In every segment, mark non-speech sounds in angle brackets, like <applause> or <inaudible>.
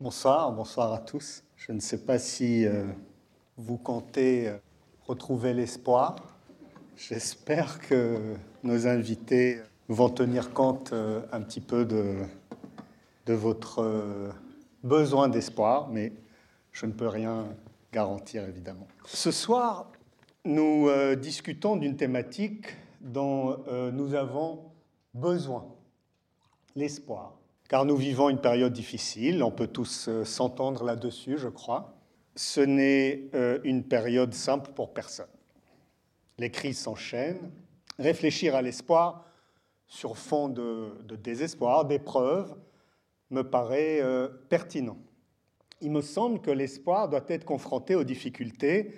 Bonsoir, bonsoir à tous. Je ne sais pas si euh, vous comptez euh, retrouver l'espoir. J'espère que nos invités vont tenir compte euh, un petit peu de, de votre besoin d'espoir, mais je ne peux rien garantir évidemment. Ce soir, nous discutons d'une thématique dont nous avons besoin, l'espoir car nous vivons une période difficile, on peut tous euh, s'entendre là-dessus, je crois. Ce n'est euh, une période simple pour personne. Les crises s'enchaînent. Réfléchir à l'espoir sur fond de, désespoir, d'épreuve, me paraît euh, pertinent. Il me semble que l'espoir doit être confronté aux difficultés,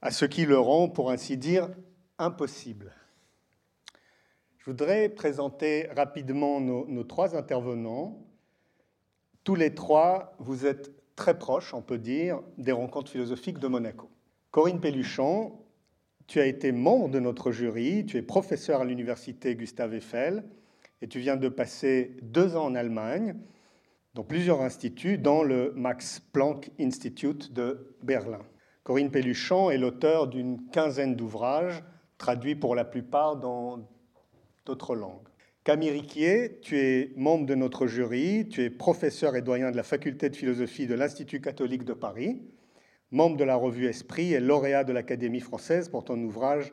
à ce qui le rend, pour ainsi dire, impossible. Je voudrais présenter rapidement nos, trois intervenants. Tous les trois, vous êtes très proches, on peut dire, des rencontres philosophiques de Monaco. Corinne Pelluchon, tu as été membre de notre jury, tu es professeur à l'université Gustave Eiffel et tu viens de passer deux ans en Allemagne, dans plusieurs instituts, dans le Max Planck Institute de Berlin. Corinne Pelluchon est l'auteur d'une quinzaine d'ouvrages, traduits pour la plupart dans d'autres langues. Camille Riquier, tu es membre de notre jury, tu es professeur et doyen de la faculté de philosophie de l'Institut catholique de Paris, membre de la revue Esprit et lauréat de l'Académie française pour ton ouvrage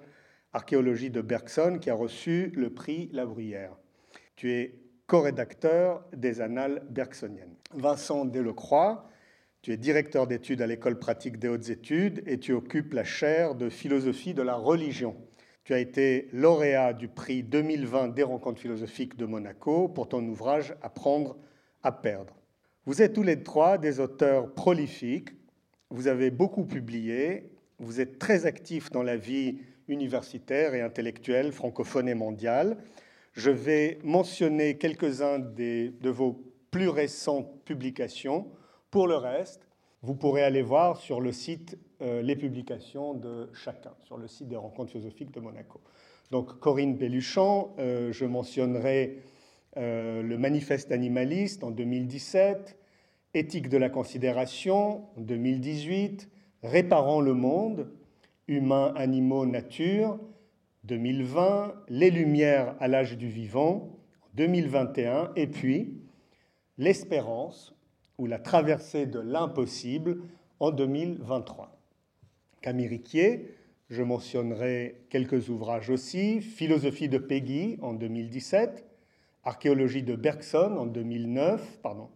Archéologie de Bergson qui a reçu le prix La Bruyère. Tu es co-rédacteur des Annales bergsoniennes. Vincent Delecroix, tu es directeur d'études à l'École pratique des hautes études et tu occupes la chaire de philosophie de la religion tu as été lauréat du prix 2020 des rencontres philosophiques de Monaco pour ton ouvrage Apprendre à perdre. Vous êtes tous les trois des auteurs prolifiques, vous avez beaucoup publié, vous êtes très actifs dans la vie universitaire et intellectuelle francophone et mondiale. Je vais mentionner quelques-uns de vos plus récentes publications. Pour le reste, vous pourrez aller voir sur le site les publications de chacun sur le site des rencontres philosophiques de Monaco. Donc Corinne Belluchon, euh, je mentionnerai euh, le manifeste animaliste en 2017, Éthique de la considération en 2018, Réparant le monde, Humains, animaux, nature 2020, Les Lumières à l'âge du vivant 2021, et puis L'espérance ou la traversée de l'impossible en 2023. Camille Riquier. Je mentionnerai quelques ouvrages aussi. Philosophie de Peggy en 2017, Archéologie de Bergson en 2009, pardon.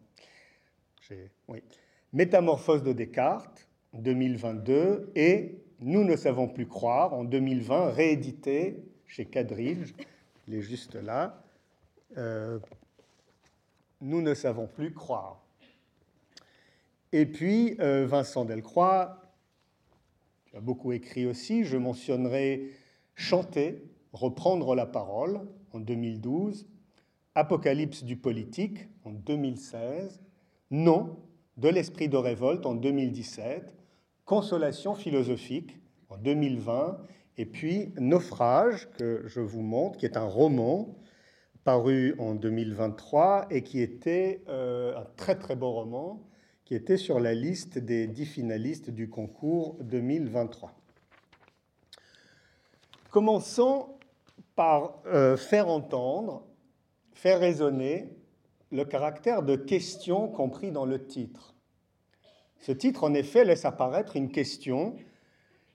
Métamorphose de Descartes en 2022 et Nous ne savons plus croire en 2020, réédité chez Cadridge, il est juste là. Euh, nous ne savons plus croire. Et puis euh, Vincent Delcroix, beaucoup écrit aussi. Je mentionnerai Chanter, reprendre la parole en 2012, Apocalypse du politique en 2016, Non de l'esprit de révolte en 2017, Consolation philosophique en 2020, et puis Naufrage, que je vous montre, qui est un roman paru en 2023 et qui était euh, un très très beau roman qui était sur la liste des dix finalistes du concours 2023. Commençons par euh, faire entendre, faire résonner le caractère de question compris dans le titre. Ce titre, en effet, laisse apparaître une question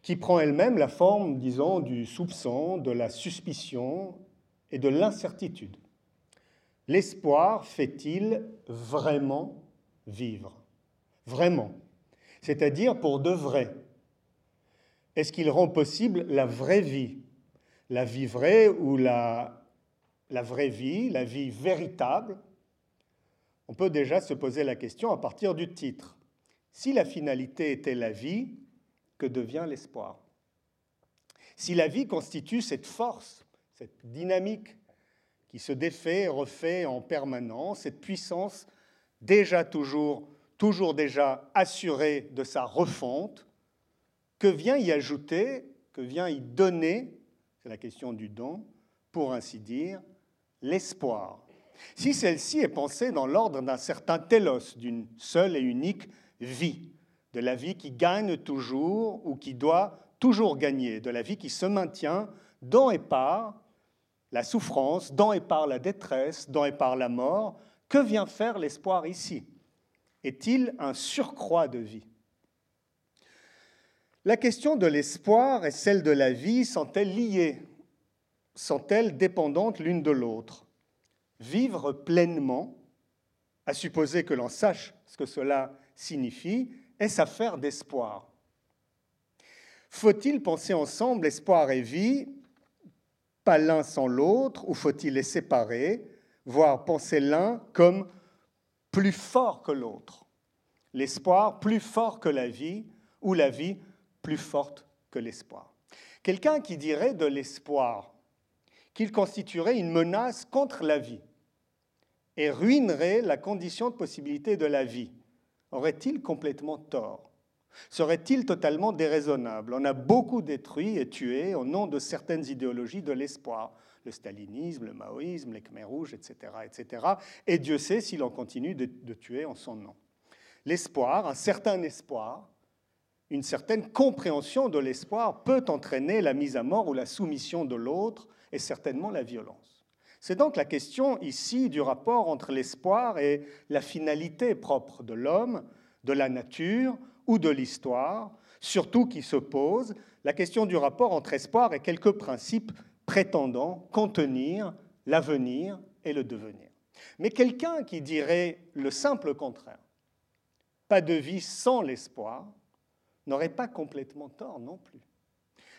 qui prend elle-même la forme, disons, du soupçon, de la suspicion et de l'incertitude. L'espoir fait-il vraiment vivre? Vraiment, c'est-à-dire pour de vrai. Est-ce qu'il rend possible la vraie vie? La vie vraie ou la, la vraie vie, la vie véritable? On peut déjà se poser la question à partir du titre. Si la finalité était la vie, que devient l'espoir? Si la vie constitue cette force, cette dynamique qui se défait et refait en permanence, cette puissance déjà toujours toujours déjà assuré de sa refonte, que vient y ajouter, que vient y donner, c'est la question du don, pour ainsi dire, l'espoir. si celle-ci est pensée dans l'ordre d'un certain télos, d'une seule et unique vie, de la vie qui gagne toujours ou qui doit toujours gagner, de la vie qui se maintient dans et par la souffrance, dans et par la détresse, dans et par la mort, que vient faire l'espoir ici? Est-il un surcroît de vie? La question de l'espoir et celle de la vie sont-elles liées? Sont-elles dépendantes l'une de l'autre? Vivre pleinement, à supposer que l'on sache ce que cela signifie, est-ce affaire d'espoir? Faut-il penser ensemble espoir et vie, pas l'un sans l'autre, ou faut-il les séparer, voire penser l'un comme plus fort que l'autre. L'espoir plus fort que la vie, ou la vie plus forte que l'espoir. Quelqu'un qui dirait de l'espoir qu'il constituerait une menace contre la vie et ruinerait la condition de possibilité de la vie aurait-il complètement tort? Serait-il totalement déraisonnable? On a beaucoup détruit et tué au nom de certaines idéologies de l'espoir, le stalinisme, le maoïsme, les Khmers rouges, etc., etc. Et Dieu sait s'il en continue de, de tuer en son nom. L'espoir, un certain espoir, une certaine compréhension de l'espoir peut entraîner la mise à mort ou la soumission de l'autre et certainement la violence. C'est donc la question ici du rapport entre l'espoir et la finalité propre de l'homme, de la nature ou de l'histoire, surtout qui se pose la question du rapport entre espoir et quelques principes prétendant contenir l'avenir et le devenir. Mais quelqu'un qui dirait le simple contraire, pas de vie sans l'espoir, n'aurait pas complètement tort non plus.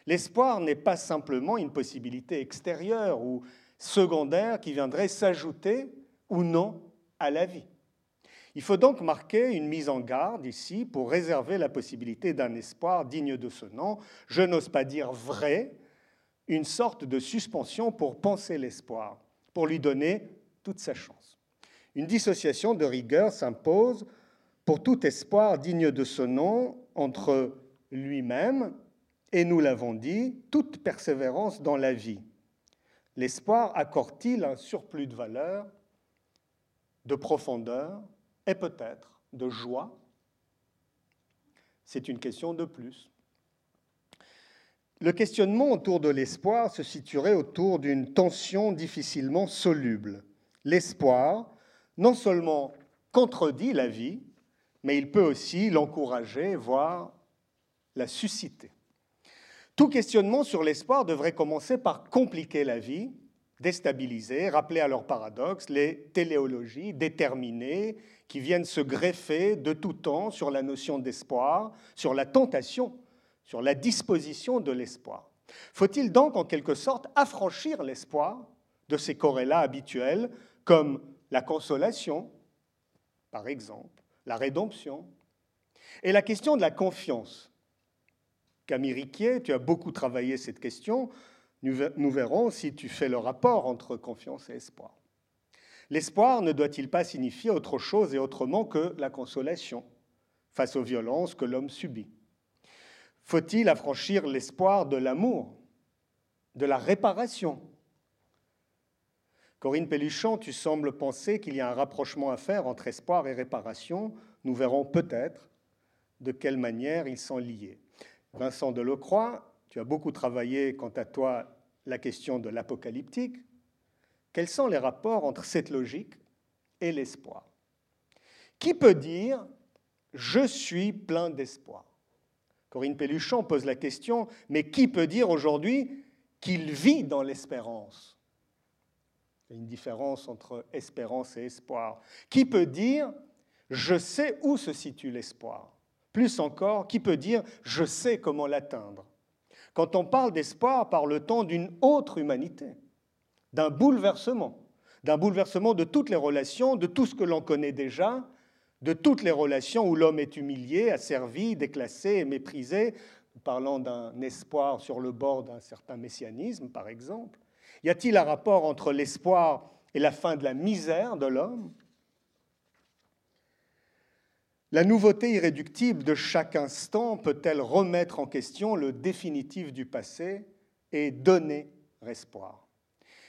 L'espoir n'est pas simplement une possibilité extérieure ou secondaire qui viendrait s'ajouter ou non à la vie. Il faut donc marquer une mise en garde ici pour réserver la possibilité d'un espoir digne de ce nom, je n'ose pas dire vrai, une sorte de suspension pour penser l'espoir, pour lui donner toute sa chance. Une dissociation de rigueur s'impose pour tout espoir digne de ce nom entre lui-même et, nous l'avons dit, toute persévérance dans la vie, L'espoir accorde-t-il un surplus de valeur, de profondeur et peut-être de joie? C'est une question de plus. Le questionnement autour de l'espoir se situerait autour d'une tension difficilement soluble. L'espoir, non seulement contredit la vie, mais il peut aussi l'encourager, voire la susciter. Tout questionnement sur l'espoir devrait commencer par compliquer la vie, déstabiliser, rappeler à leur paradoxe les téléologies déterminées qui viennent se greffer de tout temps sur la notion d'espoir, sur la tentation, sur la disposition de l'espoir. Faut-il donc en quelque sorte affranchir l'espoir de ces corrélats habituels comme la consolation, par exemple, la rédemption, et la question de la confiance Camille Riquier, tu as beaucoup travaillé cette question. Nous verrons si tu fais le rapport entre confiance et espoir. L'espoir ne doit-il pas signifier autre chose et autrement que la consolation face aux violences que l'homme subit? Faut-il affranchir l'espoir de l'amour, de la réparation? Corinne Pelluchon, tu sembles penser qu'il y a un rapprochement à faire entre espoir et réparation. Nous verrons peut-être de quelle manière ils sont liés. Vincent Delecroix, tu as beaucoup travaillé quant à toi la question de l'apocalyptique. Quels sont les rapports entre cette logique et l'espoir? Qui peut dire je suis plein d'espoir? Corinne Pelluchon pose la question, mais qui peut dire aujourd'hui qu'il vit dans l'espérance? Il y a une différence entre espérance et espoir. Qui peut dire je sais où se situe l'espoir? Plus encore, qui peut dire ⁇ je sais comment l'atteindre ?⁇ Quand on parle d'espoir, parle-t-on d'une autre humanité, d'un bouleversement, d'un bouleversement de toutes les relations, de tout ce que l'on connaît déjà, de toutes les relations où l'homme est humilié, asservi, déclassé et méprisé, parlant d'un espoir sur le bord d'un certain messianisme, par exemple. Y a-t-il un rapport entre l'espoir et la fin de la misère de l'homme? La nouveauté irréductible de chaque instant peut-elle remettre en question le définitif du passé et donner espoir?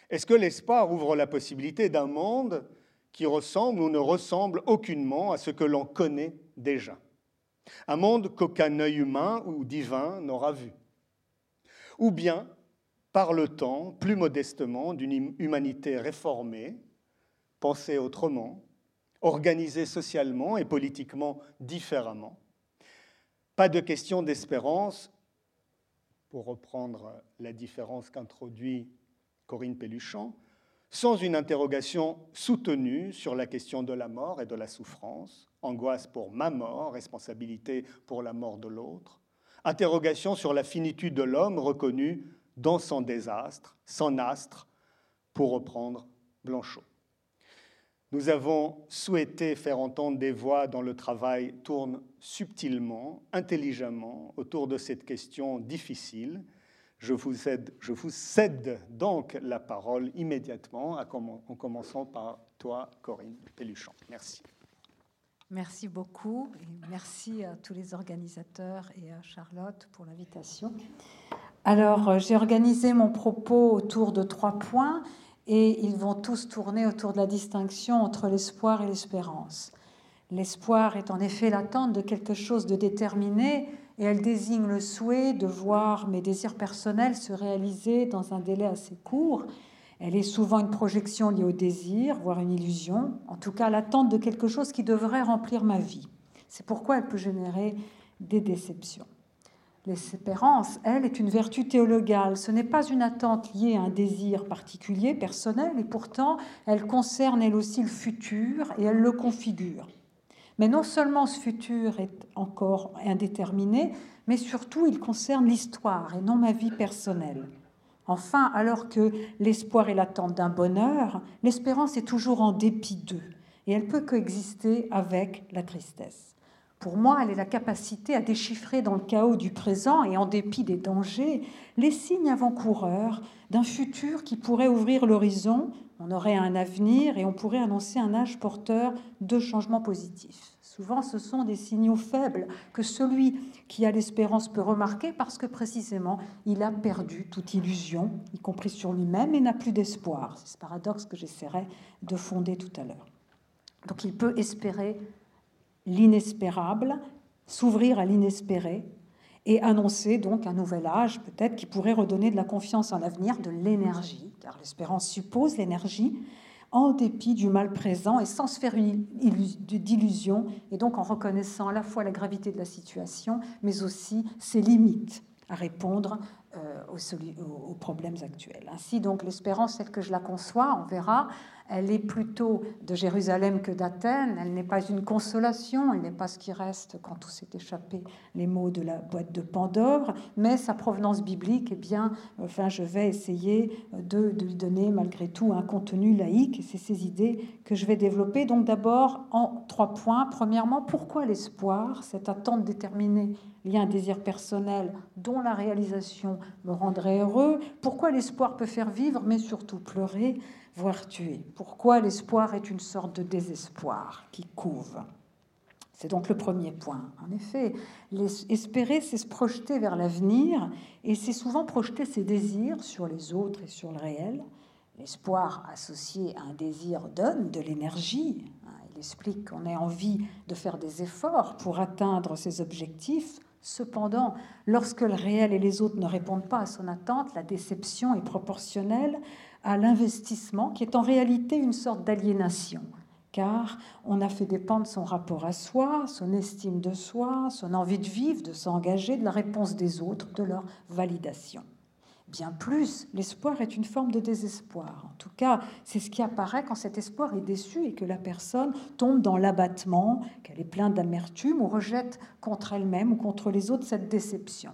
Est-ce que l'espoir ouvre la possibilité d'un monde qui ressemble ou ne ressemble aucunement à ce que l'on connaît déjà. Un monde qu'aucun œil humain ou divin n'aura vu. Ou bien, par le temps, plus modestement, d'une humanité réformée, pensée autrement, organisée socialement et politiquement différemment. Pas de question d'espérance, pour reprendre la différence qu'introduit Corinne Pelluchan, sans une interrogation soutenue sur la question de la mort et de la souffrance, angoisse pour ma mort, responsabilité pour la mort de l'autre, interrogation sur la finitude de l'homme reconnu dans son désastre, son astre, pour reprendre Blanchot. Nous avons souhaité faire entendre des voix dont le travail tourne subtilement, intelligemment autour de cette question difficile je vous, je vous cède donc la parole immédiatement, en commençant par toi, Corinne Pelluchon. Merci. Merci beaucoup et merci à tous les organisateurs et à Charlotte pour l'invitation. Alors, euh, j'ai organisé mon propos autour de trois points et ils vont tous tourner autour de la distinction entre l'espoir et l'espérance. L'espoir est en effet l'attente de quelque chose de déterminé et elle désigne le souhait de voir mes désirs personnels se réaliser dans un délai assez court. Elle est souvent une projection liée au désir, voire une illusion, en tout cas l'attente de quelque chose qui devrait remplir ma vie. C'est pourquoi elle peut générer des déceptions. L'espérance, elle, est une vertu théologale. Ce n'est pas une attente liée à un désir particulier, personnel, et pourtant elle concerne elle aussi le futur et elle le configure. Mais non seulement ce futur est encore indéterminé, mais surtout il concerne l'histoire et non ma vie personnelle. Enfin, alors que l'espoir est l'attente d'un bonheur, l'espérance est toujours en dépit d'eux, et elle peut coexister avec la tristesse. Pour moi, elle est la capacité à déchiffrer dans le chaos du présent et en dépit des dangers les signes avant-coureurs d'un futur qui pourrait ouvrir l'horizon on aurait un avenir et on pourrait annoncer un âge porteur de changements positifs. Souvent, ce sont des signaux faibles que celui qui a l'espérance peut remarquer parce que précisément, il a perdu toute illusion, y compris sur lui-même, et n'a plus d'espoir. C'est ce paradoxe que j'essaierai de fonder tout à l'heure. Donc il peut espérer l'inespérable, s'ouvrir à l'inespéré, et annoncer donc un nouvel âge peut-être qui pourrait redonner de la confiance en l'avenir, de l'énergie, car l'espérance suppose l'énergie, en dépit du mal présent et sans se faire d'illusions, et donc en reconnaissant à la fois la gravité de la situation, mais aussi ses limites à répondre euh, aux, aux, problèmes actuels. Ainsi, donc, l'espérance, telle que je la conçois, on verra, elle est plutôt de Jérusalem que d'Athènes. Elle n'est pas une consolation, elle n'est pas ce qui reste quand tout s'est échappé, les mots de la boîte de Pandore, mais sa provenance biblique, eh bien, enfin, je vais essayer de, lui donner malgré tout un contenu laïque. C'est ces idées que je vais développer. Donc d'abord en trois points. Premièrement, pourquoi l'espoir, cette attente déterminée liée à un désir personnel dont la réalisation me rendrait heureux? Pourquoi l'espoir peut faire vivre, mais surtout pleurer voire tuer? Pourquoi l'espoir est une sorte de désespoir qui couve? C'est donc le premier point. En effet, espérer, c'est se projeter vers l'avenir et c'est souvent projeter ses désirs sur les autres et sur le réel. L'espoir associé à un désir donne de l'énergie. Il explique qu'on ait envie de faire des efforts pour atteindre ses objectifs. Cependant, lorsque le réel et les autres ne répondent pas à son attente, la déception est proportionnelle à l'investissement, qui est en réalité une sorte d'aliénation, car on a fait dépendre son rapport à soi, son estime de soi, son envie de vivre, de s'engager, de la réponse des autres, de leur validation. Bien plus, l'espoir est une forme de désespoir. En tout cas, c'est ce qui apparaît quand cet espoir est déçu et que la personne tombe dans l'abattement, qu'elle est pleine d'amertume ou rejette contre elle-même ou contre les autres cette déception.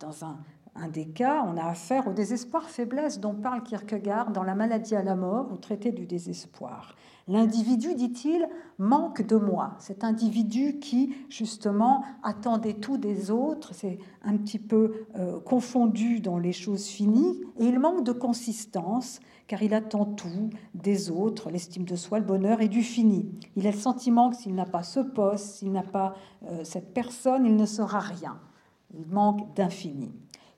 Dans un un des cas, on a affaire au désespoir faiblesse dont parle Kierkegaard dans La maladie à la mort, au traité du désespoir. L'individu, dit-il, manque de moi. Cet individu qui, justement, attendait tout des autres, c'est un petit peu euh, confondu dans les choses finies, et il manque de consistance, car il attend tout des autres, l'estime de soi, le bonheur et du fini. Il a le sentiment que s'il n'a pas ce poste, s'il n'a pas euh, cette personne, il ne sera rien. Il manque d'infini.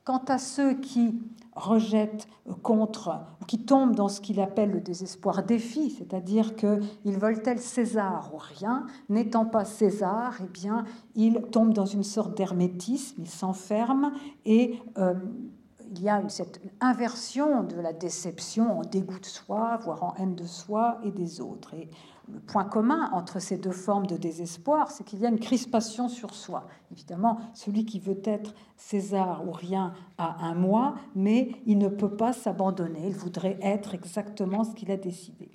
Quant à ceux qui rejettent contre, ou qui tombent dans ce qu'il appelle le désespoir défi, c'est-à-dire qu'ils veulent tel César ou rien, n'étant pas César, eh bien, ils tombent dans une sorte d'hermétisme, ils s'enferment et euh, il y a cette inversion de la déception en dégoût de soi, voire en haine de soi et des autres. Le point commun entre ces deux formes de désespoir, c'est qu'il y a une crispation sur soi. Évidemment, celui qui veut être César ou rien a un moi, mais il ne peut pas s'abandonner, il voudrait être exactement ce qu'il a décidé.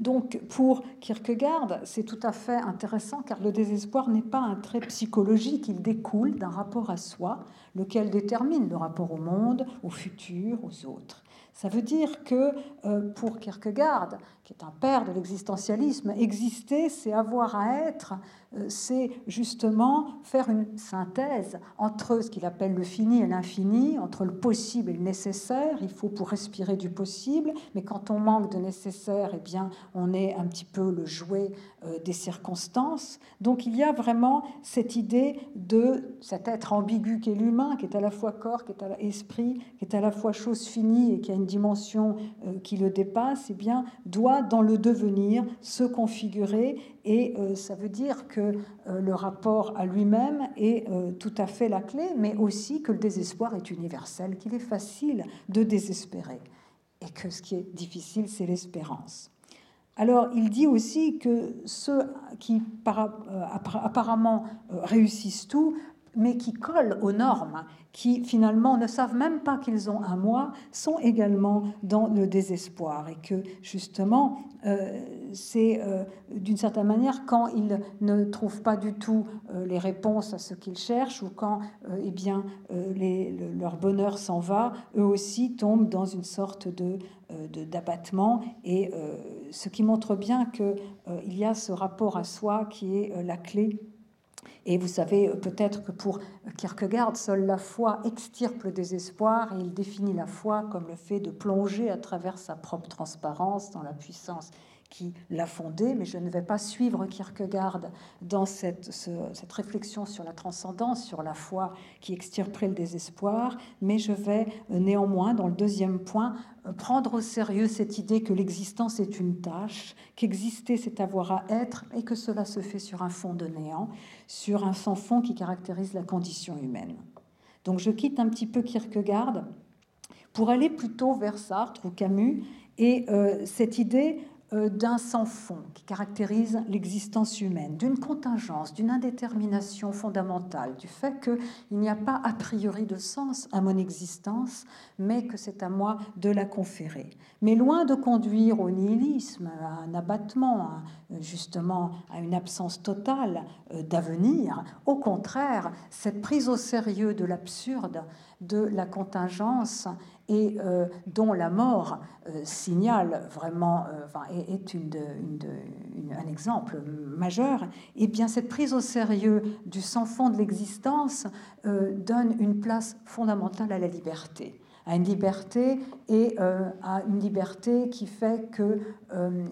Donc pour Kierkegaard, c'est tout à fait intéressant car le désespoir n'est pas un trait psychologique, il découle d'un rapport à soi, lequel détermine le rapport au monde, au futur, aux autres. Ça veut dire que euh, pour Kierkegaard, qui est un père de l'existentialisme, exister, c'est avoir à être, euh, c'est justement faire une synthèse entre ce qu'il appelle le fini et l'infini, entre le possible et le nécessaire. Il faut pour respirer du possible, mais quand on manque de nécessaire, eh bien, on est un petit peu le jouet euh, des circonstances. Donc il y a vraiment cette idée de cet être ambigu qu'est l'humain, qui est à la fois corps, qui est à l'esprit, qui est à la fois chose finie et qui a une dimension euh, qui le dépasse, eh bien, doit dans le devenir se configurer. Et euh, ça veut dire que le rapport à lui-même est tout à fait la clé, mais aussi que le désespoir est universel, qu'il est facile de désespérer. Et que ce qui est difficile, c'est l'espérance. Alors, il dit aussi que ceux qui euh, apparemment euh, réussissent tout, mais qui collent aux normes, qui finalement ne savent même pas qu'ils ont un moi, sont également dans le désespoir. Et que justement, euh, c'est d'une certaine manière quand ils ne trouvent pas du tout les réponses à ce qu'ils cherchent, ou quand eh bien, leur bonheur s'en va, eux aussi tombent dans une sorte de d'abattement et ce qui montre bien qu'il euh, y a ce rapport à soi qui est euh, la clé. Et vous savez peut-être que pour Kierkegaard, seule la foi extirpe le désespoir et il définit la foi comme le fait de plonger à travers sa propre transparence dans la puissance qui l'a fondé, mais je ne vais pas suivre Kierkegaard dans cette, cette, réflexion sur la transcendance, sur la foi qui extirperait le désespoir, mais je vais euh, néanmoins, dans le deuxième point, prendre au sérieux cette idée que l'existence est une tâche, qu'exister c'est avoir à être, et que cela se fait sur un fond de néant, sur un sans fond qui caractérise la condition humaine. Donc je quitte un petit peu Kierkegaard pour aller plutôt vers Sartre ou Camus et euh, cette idée euh, d'un sans-fond qui caractérise l'existence humaine, d'une contingence, d'une indétermination fondamentale, du fait qu'il n'y a pas a priori de sens à mon existence, mais que c'est à moi de la conférer. Mais loin de conduire au nihilisme, à un abattement, justement à une absence totale euh, d'avenir, au contraire, cette prise au sérieux de l'absurde, de la contingence et euh, dont la mort euh, signale vraiment, euh, est, une, un exemple majeur, et eh bien cette prise au sérieux du sans-fond de l'existence donne une place fondamentale à la liberté. À une liberté et à une liberté qui fait que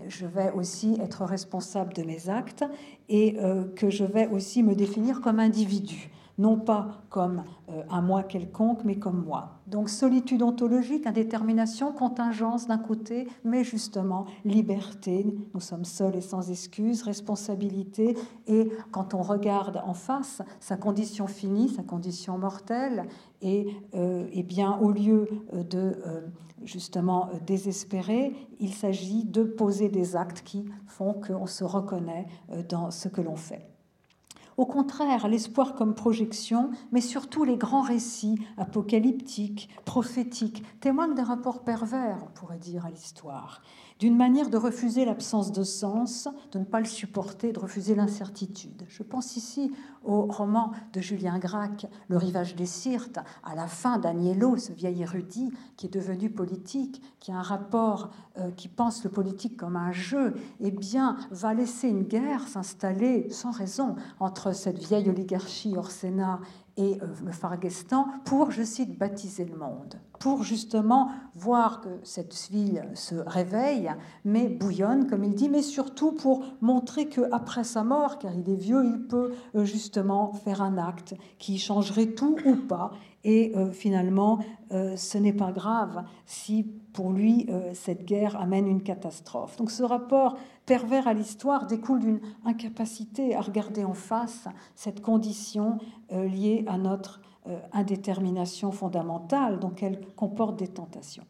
je vais aussi être responsable de mes actes et que je vais aussi me définir comme individu non pas comme euh, un moi quelconque, mais comme moi. Donc solitude ontologique, indétermination, contingence d'un côté, mais justement liberté, nous sommes seuls et sans excuse, responsabilité, et quand on regarde en face sa condition finie, sa condition mortelle, et, euh, eh bien au lieu de euh, justement désespérer, il s'agit de poser des actes qui font qu'on se reconnaît dans ce que l'on fait. Au contraire, l'espoir comme projection, mais surtout les grands récits apocalyptiques, prophétiques, témoignent d'un rapport pervers, on pourrait dire, à l'histoire d'une manière de refuser l'absence de sens, de ne pas le supporter, de refuser l'incertitude. Je pense ici au roman de Julien Gracq, Le rivage des Sirtes, à la fin d'Agnello, ce vieil érudit qui est devenu politique, qui a un rapport, euh, qui pense le politique comme un jeu, eh bien, va laisser une guerre s'installer sans raison entre cette vieille oligarchie hors Sénat et euh, le Fargestan pour, je cite, baptiser le monde. pour justement voir que cette ville se réveille, mais bouillonne, comme il dit, mais surtout pour montrer qu'après sa mort, car il est vieux, il peut euh, justement faire un acte qui changerait tout ou pas. Et euh, finalement, ce n'est pas grave si pour lui cette guerre amène une catastrophe. Donc ce rapport pervers à l'histoire découle d'une incapacité à regarder en face cette condition liée à notre euh, indétermination fondamentale, donc elle comporte des tentations.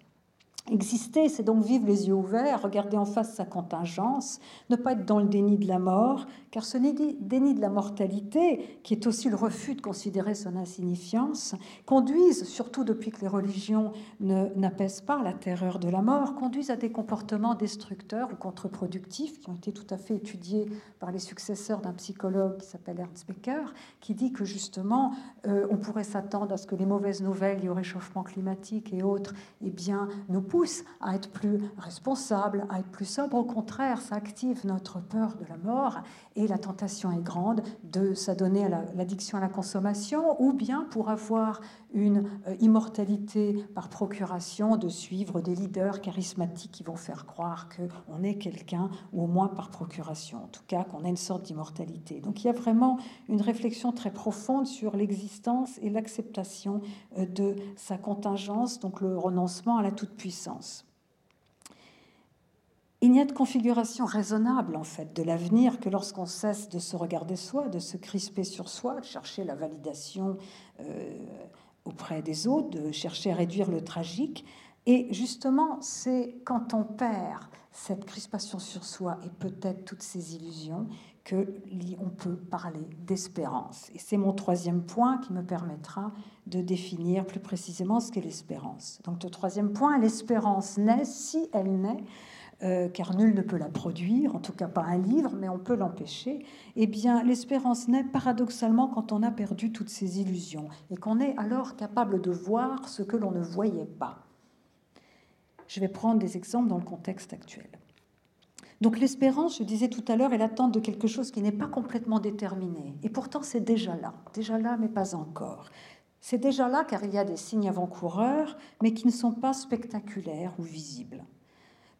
Exister, c'est donc vivre les yeux ouverts, regarder en face sa contingence, ne pas être dans le déni de la mort, car ce déni de la mortalité, qui est aussi le refus de considérer son insignifiance, conduisent, surtout depuis que les religions n'apaisent pas la terreur de la mort, conduisent à des comportements destructeurs ou contre-productifs, qui ont été tout à fait étudiés par les successeurs d'un psychologue qui s'appelle Ernst Becker, qui dit que justement, euh, on pourrait s'attendre à ce que les mauvaises nouvelles liées au réchauffement climatique et autres, eh bien, nous pousse à être plus responsable, à être plus sobre. Au contraire, ça active notre peur de la mort et la tentation est grande de s'adonner à l'addiction à la consommation ou bien pour avoir une euh, immortalité par procuration, de suivre des leaders charismatiques qui vont faire croire qu'on est quelqu'un, ou au moins par procuration, en tout cas qu'on a une sorte d'immortalité. Donc il y a vraiment une réflexion très profonde sur l'existence et l'acceptation euh, de sa contingence, donc le renoncement à la toute-puissance. Il n'y a de configuration raisonnable en fait de l'avenir que lorsqu'on cesse de se regarder soi, de se crisper sur soi, de chercher la validation euh, auprès des autres, de chercher à réduire le tragique. Et justement, c'est quand on perd cette crispation sur soi et peut-être toutes ces illusions que on peut parler d'espérance. Et c'est mon troisième point qui me permettra de définir plus précisément ce qu'est l'espérance. Donc le troisième point, l'espérance naît si elle naît euh, car nul ne peut la produire, en tout cas pas un livre, mais on peut l'empêcher, eh bien l'espérance naît paradoxalement quand on a perdu toutes ces illusions et qu'on est alors capable de voir ce que l'on ne voyait pas. Je vais prendre des exemples dans le contexte actuel. Donc l'espérance, je disais tout à l'heure, est l'attente de quelque chose qui n'est pas complètement déterminé. Et pourtant, c'est déjà là. Déjà là, mais pas encore. C'est déjà là car il y a des signes avant-coureurs, mais qui ne sont pas spectaculaires ou visibles.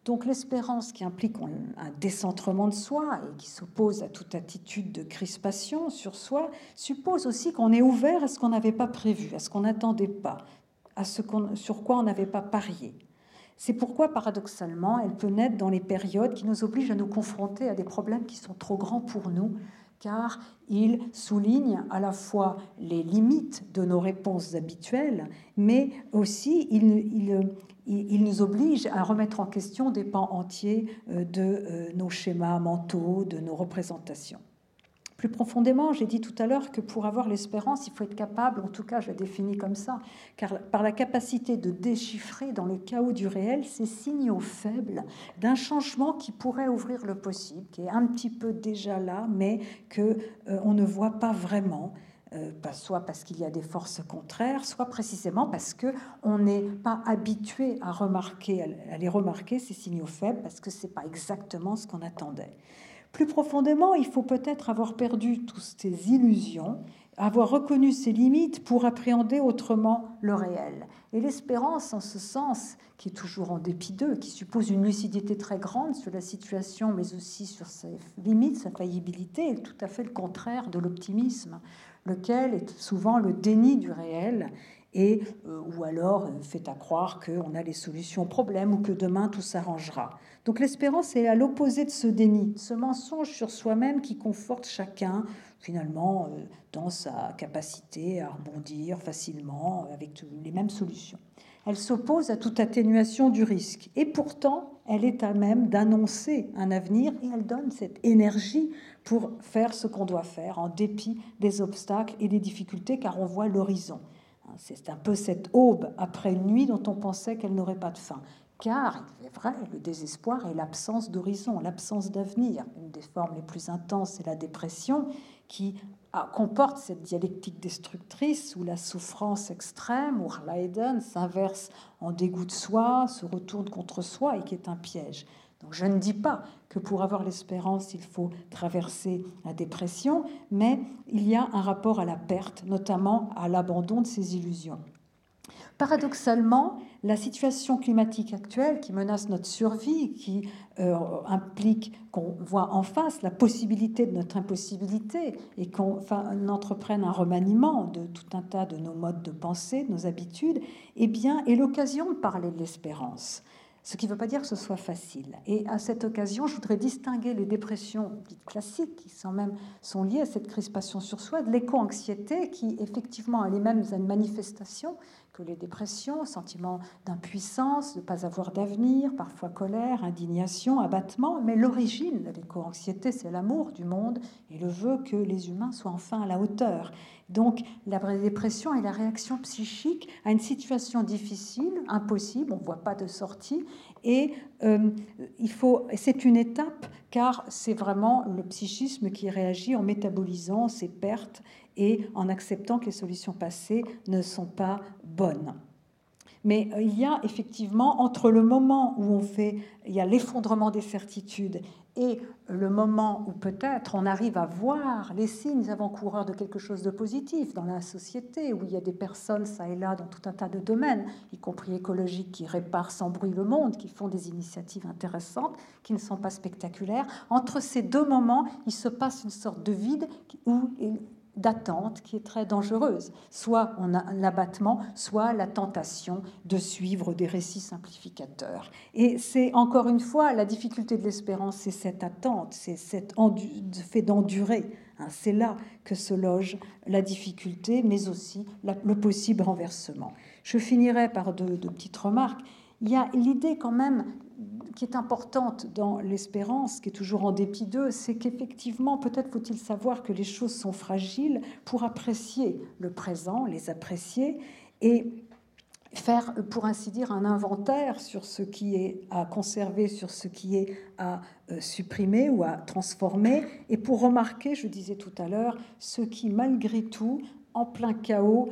Donc l'espérance qui implique un décentrement de soi et qui s'oppose à toute attitude de crispation sur soi suppose aussi qu'on est ouvert à ce qu'on n'avait pas prévu, à ce qu'on n'attendait pas, à ce sur quoi on n'avait pas parié. C'est pourquoi, paradoxalement, elle peut naître dans les périodes qui nous obligent à nous confronter à des problèmes qui sont trop grands pour nous, car ils soulignent à la fois les limites de nos réponses habituelles, mais aussi ils, il nous oblige à remettre en question des pans entiers euh, de euh, nos schémas mentaux, de nos représentations. Plus profondément, j'ai dit tout à l'heure que pour avoir l'espérance, il faut être capable, en tout cas je la définis comme ça, car par la capacité de déchiffrer dans le chaos du réel ces signaux faibles d'un changement qui pourrait ouvrir le possible, qui est un petit peu déjà là, mais que euh, on ne voit pas vraiment. Euh, soit parce qu'il y a des forces contraires, soit précisément parce que on n'est pas habitué à remarquer, à les remarquer ces signaux faibles, parce que c'est pas exactement ce qu'on attendait. Plus profondément, il faut peut-être avoir perdu toutes ces illusions, avoir reconnu ses limites pour appréhender autrement le réel. Et l'espérance, en ce sens, qui est toujours en dépit d'eux, qui suppose une lucidité très grande sur la situation, mais aussi sur ses limites, sa faillibilité, est tout à fait le contraire de l'optimisme lequel est souvent le déni du réel et euh, ou alors euh, fait à croire qu'on a les solutions problèmes ou que demain tout s'arrangera. Donc l'espérance est à l'opposé de ce déni, ce mensonge sur soi-même qui conforte chacun finalement euh, dans sa capacité à rebondir facilement avec les mêmes solutions. Elle s'oppose à toute atténuation du risque et pourtant elle est à même d'annoncer un avenir et elle donne cette énergie pour faire ce qu'on doit faire en dépit des obstacles et des difficultés car on voit l'horizon. C'est un peu cette aube après une nuit dont on pensait qu'elle n'aurait pas de fin. Car, il est vrai, le désespoir est l'absence d'horizon, l'absence d'avenir. Une des formes les plus intenses, c'est la dépression, qui comporte cette dialectique destructrice où la souffrance extrême, où Leiden s'inverse en dégoût de soi, se retourne contre soi et qui est un piège. Je ne dis pas que pour avoir l'espérance, il faut traverser la dépression, mais il y a un rapport à la perte, notamment à l'abandon de ses illusions. Paradoxalement, la situation climatique actuelle qui menace notre survie, qui euh, implique qu'on voit en face la possibilité de notre impossibilité et qu'on entreprenne un remaniement de tout un tas de nos modes de pensée, de nos habitudes, eh bien, est l'occasion de parler de l'espérance. Ce qui ne veut pas dire que ce soit facile. Et à cette occasion, je voudrais distinguer les dépressions dites classiques, qui sont même sont liées à cette crispation sur soi, de l'éco-anxiété, qui effectivement a les mêmes manifestations, que les dépressions, sentiment d'impuissance, de ne pas avoir d'avenir, parfois colère, indignation, abattement. Mais l'origine de l'éco-anxiété, c'est l'amour du monde et le vœu que les humains soient enfin à la hauteur. Donc la dépression est la réaction psychique à une situation difficile, impossible, on ne voit pas de sortie. Et euh, il faut, c'est une étape car c'est vraiment le psychisme qui réagit en métabolisant ses pertes et en acceptant que les solutions passées ne sont pas bonnes. Mais euh, il y a effectivement, entre le moment où on fait, il y a l'effondrement des certitudes et le moment où peut-être on arrive à voir les signes avant-coureurs de quelque chose de positif dans la société, où il y a des personnes, ça et là, dans tout un tas de domaines, y compris écologiques, qui réparent sans bruit le monde, qui font des initiatives intéressantes, qui ne sont pas spectaculaires, entre ces deux moments, il se passe une sorte de vide où d'attente qui est très dangereuse. Soit on a l'abattement, soit la tentation de suivre des récits simplificateurs. Et c'est encore une fois la difficulté de l'espérance, c'est cette attente, c'est cet fait d'endurer. Hein. c'est là que se loge la difficulté, mais aussi le possible renversement. Je finirai par deux petites remarques. Il y a l'idée quand même qui est importante dans l'espérance, qui est toujours en dépit d'eux, c'est qu'effectivement, peut-être faut-il savoir que les choses sont fragiles pour apprécier le présent, les apprécier et faire, pour ainsi dire, un inventaire sur ce qui est à conserver, sur ce qui est à euh, supprimer ou à transformer, et pour remarquer, je disais tout à l'heure, ce qui, malgré tout, en plein chaos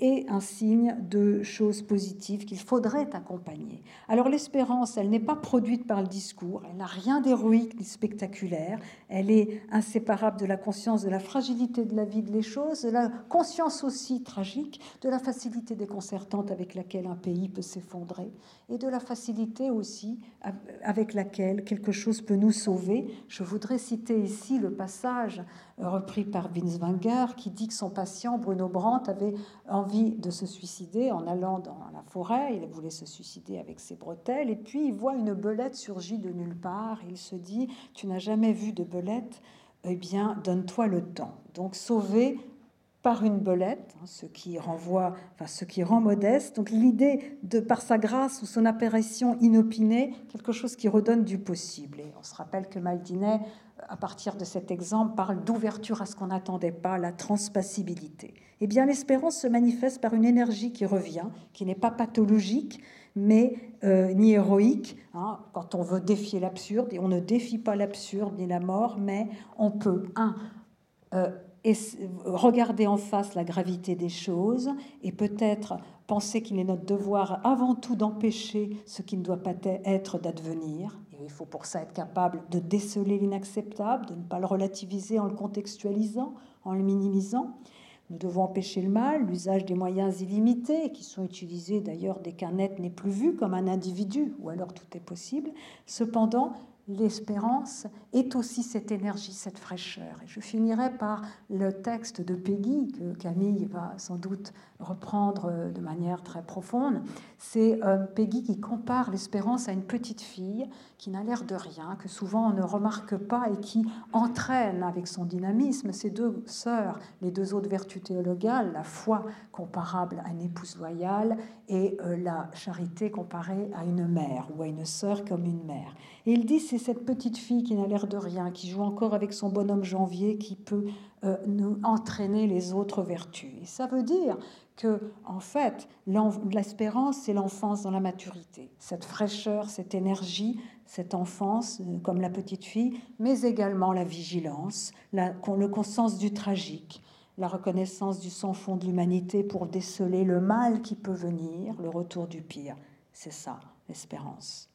est un signe de choses positives qu'il faudrait accompagner. Alors l'espérance, elle n'est pas produite par le discours, elle n'a rien d'héroïque ni spectaculaire, elle est inséparable de la conscience de la fragilité de la vie de les choses, de la conscience aussi tragique de la facilité déconcertante avec laquelle un pays peut s'effondrer et de la facilité aussi avec laquelle quelque chose peut nous sauver. Je voudrais citer ici le passage repris par Vince Wenger qui dit que son patient Bruno Brandt avait envie de se suicider en allant dans la forêt. Il voulait se suicider avec ses bretelles. Et puis il voit une belette surgir de nulle part. Il se dit Tu n'as jamais vu de belette? Eh bien, donne-toi le temps. Donc, sauver par une belette, hein, ce qui renvoie, enfin, ce qui rend modeste. Donc l'idée de par sa grâce ou son apparition inopinée, quelque chose qui redonne du possible. Et on se rappelle que Maldinet, à partir de cet exemple, parle d'ouverture à ce qu'on n'attendait pas, la transpassibilité eh bien l'espérance se manifeste par une énergie qui revient, qui n'est pas pathologique, mais euh, ni héroïque. Hein. quand on veut défier l'absurde, et on ne défie pas l'absurde ni la mort, mais on peut, un, euh, regarder en face la gravité des choses et peut-être penser qu'il est notre devoir avant tout d'empêcher ce qui ne doit pas être d'advenir. il faut pour ça être capable de déceler l'inacceptable, de ne pas le relativiser en le contextualisant, en le minimisant. Nous devons empêcher le mal, l'usage des moyens illimités, qui sont utilisés d'ailleurs dès qu'un être n'est plus vu comme un individu, ou alors tout est possible. Cependant, l'espérance est aussi cette énergie, cette fraîcheur. Et je finirai par le texte de Peggy, que Camille va sans doute reprendre euh, de manière très profonde. C'est euh, Peggy qui compare l'espérance à une petite fille qui n'a l'air de rien, que souvent on ne remarque pas et qui entraîne avec son dynamisme ses deux sœurs, les deux autres vertus théologales, la foi comparable à une épouse loyale et euh, la charité comparée à une mère ou à une sœur comme une mère. Et il dit c'est cette petite fille qui n'a l'air de rien, qui joue encore avec son bonhomme janvier, qui peut nous entraîner les autres vertus. Et ça veut dire que, en fait, l'espérance, c'est l'enfance dans la maturité. Cette fraîcheur, cette énergie, cette enfance, euh, comme la petite fille, mais également la vigilance, la, le conscience du tragique, la reconnaissance du sans fond de l'humanité pour déceler le mal qui peut venir, le retour du pire. C'est ça, l'espérance.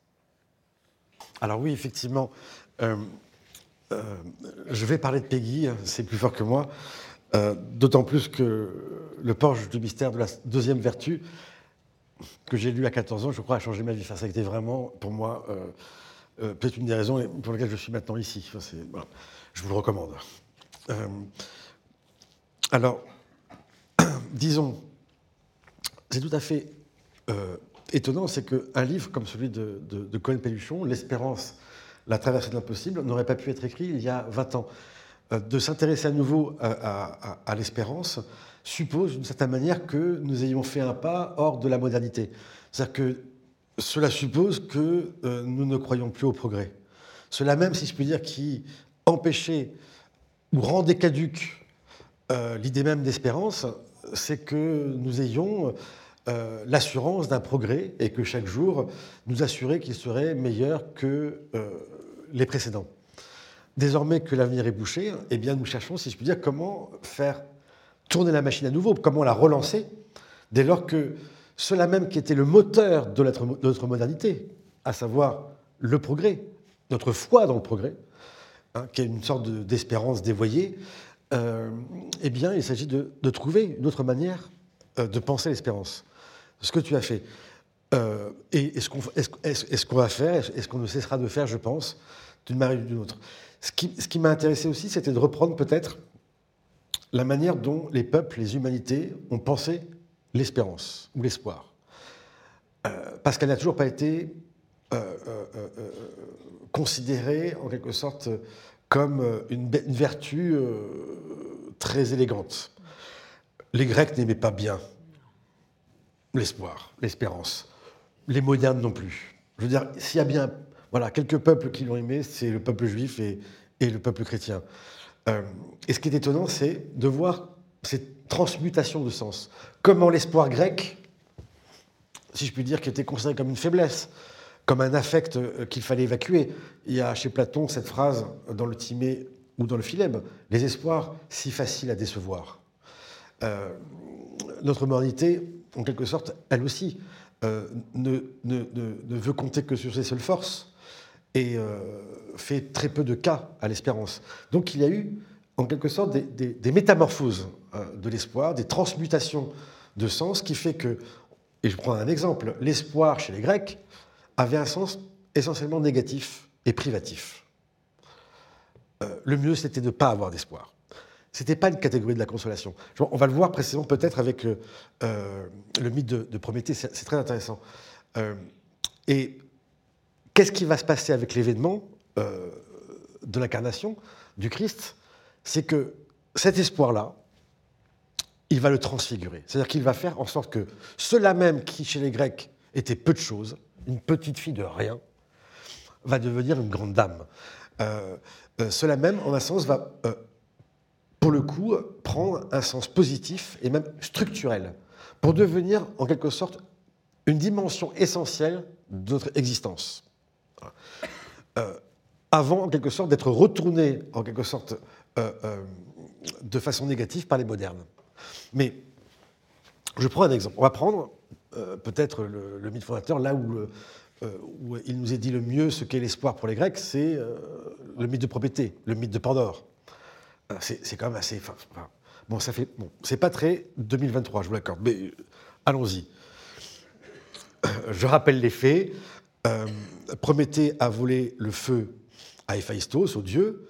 Alors oui, effectivement, euh, euh, je vais parler de Peggy, hein, c'est plus fort que moi. Euh, d'autant plus que le porche du mystère de la deuxième vertu que j'ai lu à 14 ans, je crois, a changé ma vie. ça a été vraiment, pour moi, peut-être une des raisons pour lesquelles je suis maintenant ici. je vous le recommande. alors, <clears throat> disons, c'est tout à fait étonnant, c'est qu'un livre comme celui de, de, Cohen Pelluchon, L'espérance, la traversée de l'impossible, n'aurait pas pu être écrit il y a 20 ans. Euh, de s'intéresser à nouveau à, l'espérance suppose d'une certaine manière que nous ayons fait un pas hors de la modernité. C'est-à-dire que cela suppose que euh, nous ne croyons plus au progrès. Cela même, si je puis dire, qui empêchait ou rendait caduque euh, l'idée même d'espérance, c'est que nous ayons euh, l'assurance d'un progrès et que chaque jour nous assurer qu'il serait meilleur que euh, les précédents. Désormais que l'avenir est bouché, eh bien nous cherchons, si je puis dire, comment faire tourner la machine à nouveau, comment la relancer, dès lors que cela même qui était le moteur de notre, modernité, à savoir le progrès, notre foi dans le progrès, hein, qui est une sorte d'espérance dévoyée, euh, eh bien, il s'agit de, de, trouver une autre manière de penser l'espérance ce que tu as fait. Euh, et, ce qu'on va faire, et ce qu'on ne cessera de faire, je pense, d'une manière ou d'une autre. Ce qui, m'a intéressé aussi, c'était de reprendre peut-être la manière dont les peuples, les humanités ont pensé l'espérance ou l'espoir. Euh, parce qu'elle n'a toujours pas été euh, considérée en quelque sorte comme une vertu très élégante. Les Grecs n'aimaient pas bien l'espoir, l'espérance. Les modernes non plus. Je veux dire, s'il y a bien voilà, quelques peuples qui l'ont aimé, c'est le peuple juif et, le peuple chrétien. Euh, et ce qui est étonnant, c'est de voir cette transmutation de sens. Comment l'espoir grec, si je puis dire, qui était considéré comme une faiblesse, comme un affect euh, qu'il fallait évacuer. Il y a chez Platon cette phrase dans le Timée ou dans le Philème, les espoirs si faciles à décevoir. Euh, notre modernité en quelque sorte, elle aussi, euh, ne, veut compter que sur ses seules forces et euh, fait très peu de cas à l'espérance. Donc il y a eu, en quelque sorte, des, métamorphoses euh, de l'espoir, des transmutations de sens qui fait que, et je prends un exemple, l'espoir chez les Grecs avait un sens essentiellement négatif et privatif. le mieux, c'était de ne pas avoir d'espoir. Ce n'était pas une catégorie de la consolation. On va le voir précisément peut-être avec le, euh, mythe de, Prométhée, c'est très intéressant. Euh, et qu'est-ce qui va se passer avec l'événement euh, de l'incarnation du Christ? C'est que cet espoir-là, il va le transfigurer. C'est-à-dire qu'il va faire en sorte que cela même qui, chez les Grecs, était peu de choses, une petite fille de rien, va devenir une grande dame. cela même, en un sens, va pour le coup, prend un sens positif et même structurel, pour devenir en quelque sorte une dimension essentielle de notre existence. Euh, avant, en quelque sorte, d'être retourné, en quelque sorte, euh, euh, de façon négative par les modernes. Mais je prends un exemple. On va prendre peut-être le, mythe fondateur, là où, il nous est dit le mieux ce qu'est l'espoir pour les Grecs, c'est le mythe de Prométhée, le mythe de Pandore. Euh, c'est quand même assez. bon, ça fait. Bon, c'est pas très 2023, je vous l'accorde, mais euh, allons-y. Euh, je rappelle les faits. Prométhée a volé le feu à Héphaïstos, au dieu,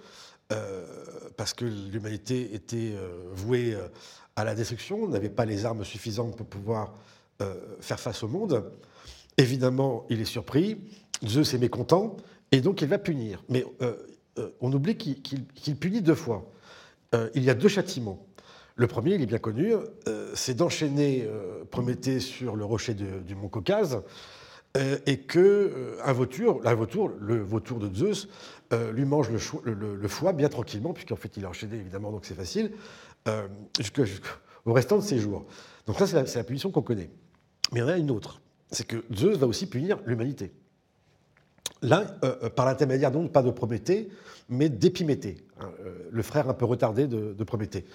parce que l'humanité était vouée à la destruction, n'avait pas les armes suffisantes pour pouvoir faire face au monde. Évidemment, il est surpris, Zeus est mécontent, et donc il va punir. Mais on oublie qu'il punit deux fois. Euh, il y a deux châtiments. Le premier, il est bien connu, euh, c'est d'enchaîner euh, Prométhée sur le rocher du mont Caucase et que un vautour, la vautour, le vautour de Zeus, lui mange le, foie bien tranquillement, puisqu'en fait il est enchaîné évidemment, donc c'est facile, jusqu'au restant de ses jours. Donc ça, c'est la, punition qu'on connaît. Mais il y en a une autre, c'est que Zeus va aussi punir l'humanité. Là, par l'intermédiaire donc pas de Prométhée, mais d'Épiméthée, hein, euh, le frère un peu retardé de, Prométhée.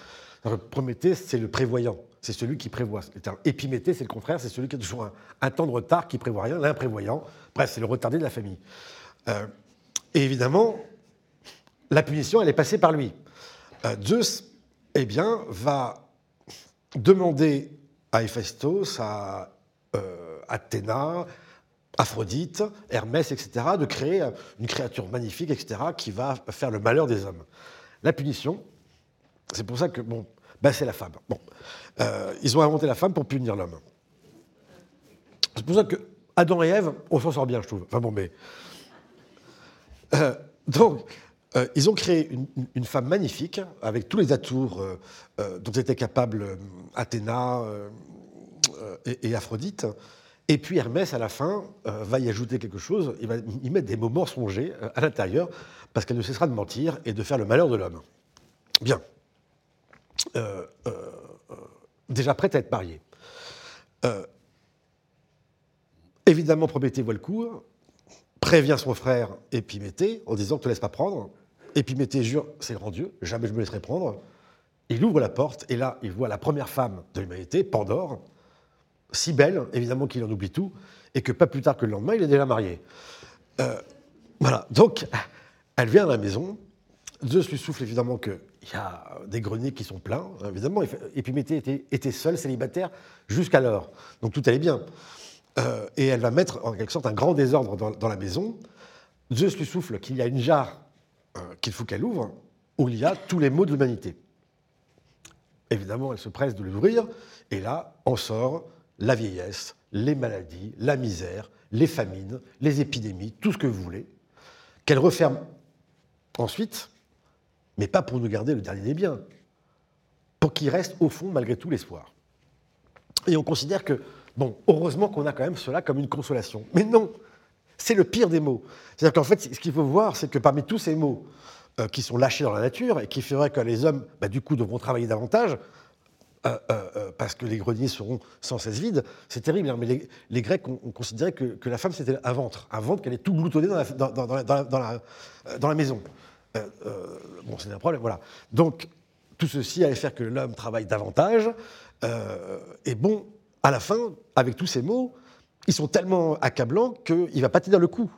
Prométhée, c'est le prévoyant, c'est celui qui prévoit. Épiméthée, c'est le contraire, c'est celui qui a toujours un, temps de retard, qui prévoit rien, l'imprévoyant. Bref, c'est le retardé de la famille. Euh, et évidemment, la punition, elle est passée par lui. Euh, Zeus, eh bien, va demander à Héphaïstos, à, Athéna, Aphrodite, Hermès, etc., de créer une créature magnifique, etc., qui va faire le malheur des hommes. La punition, c'est pour ça que, bon, bah, c'est la femme. Bon. Euh, ils ont inventé la femme pour punir l'homme. C'est pour ça que Adam et Ève, on s'en sort bien, je trouve. Enfin bon, mais. Euh, donc, euh, ils ont créé une, femme magnifique, avec tous les atours dont étaient capables Athéna et, et, Aphrodite. Et puis Hermès, à la fin, va y ajouter quelque chose, il va y mettre des mots mensongers à l'intérieur, parce qu'elle ne cessera de mentir et de faire le malheur de l'homme. Bien. Euh, euh, euh, déjà prête à être mariée. évidemment, Prométhée voit le coup, prévient son frère Épiméthée en disant te laisse pas prendre. Épiméthée jure C'est grand Dieu, jamais je me laisserai prendre. Il ouvre la porte et là, il voit la première femme de l'humanité, Pandore, si belle, évidemment qu'il en oublie tout, et que pas plus tard que le lendemain, il est déjà marié. voilà, donc elle vient à la maison, Zeus lui souffle évidemment qu'il y a des greniers qui sont pleins, évidemment. Épiméthée était, était seule, célibataire, jusqu'alors. Donc tout allait bien. Euh, et elle va mettre en quelque sorte un grand désordre dans, la maison. Zeus lui souffle qu'il y a une jarre euh, qu'il faut qu'elle ouvre, où il y a tous les maux de l'humanité. Évidemment, elle se presse de l'ouvrir, et là, en sort la vieillesse, les maladies, la misère, les famines, les épidémies, tout ce que vous voulez, qu'elle referme ensuite mais pas pour nous garder le dernier des biens, pour qu'il reste au fond malgré tout l'espoir. Et on considère que, bon, heureusement qu'on a quand même cela comme une consolation. Mais non, c'est le pire des mots. C'est-à-dire qu'en fait, ce qu'il faut voir, c'est que parmi tous ces mots euh, qui sont lâchés dans la nature et qui feraient que les hommes, bah, du coup, devront travailler davantage, euh, euh, parce que les greniers seront sans cesse vides, c'est terrible. Hein, mais les, Grecs ont, considéré que, la femme, c'était un ventre, un ventre qui allait tout gloutonner dans la maison. Euh, euh, bon, c'est un problème, voilà. Donc, tout ceci allait faire que l'homme travaille davantage. Euh, et bon, à la fin, avec tous ces mots, ils sont tellement accablants qu'il va pas tenir le coup.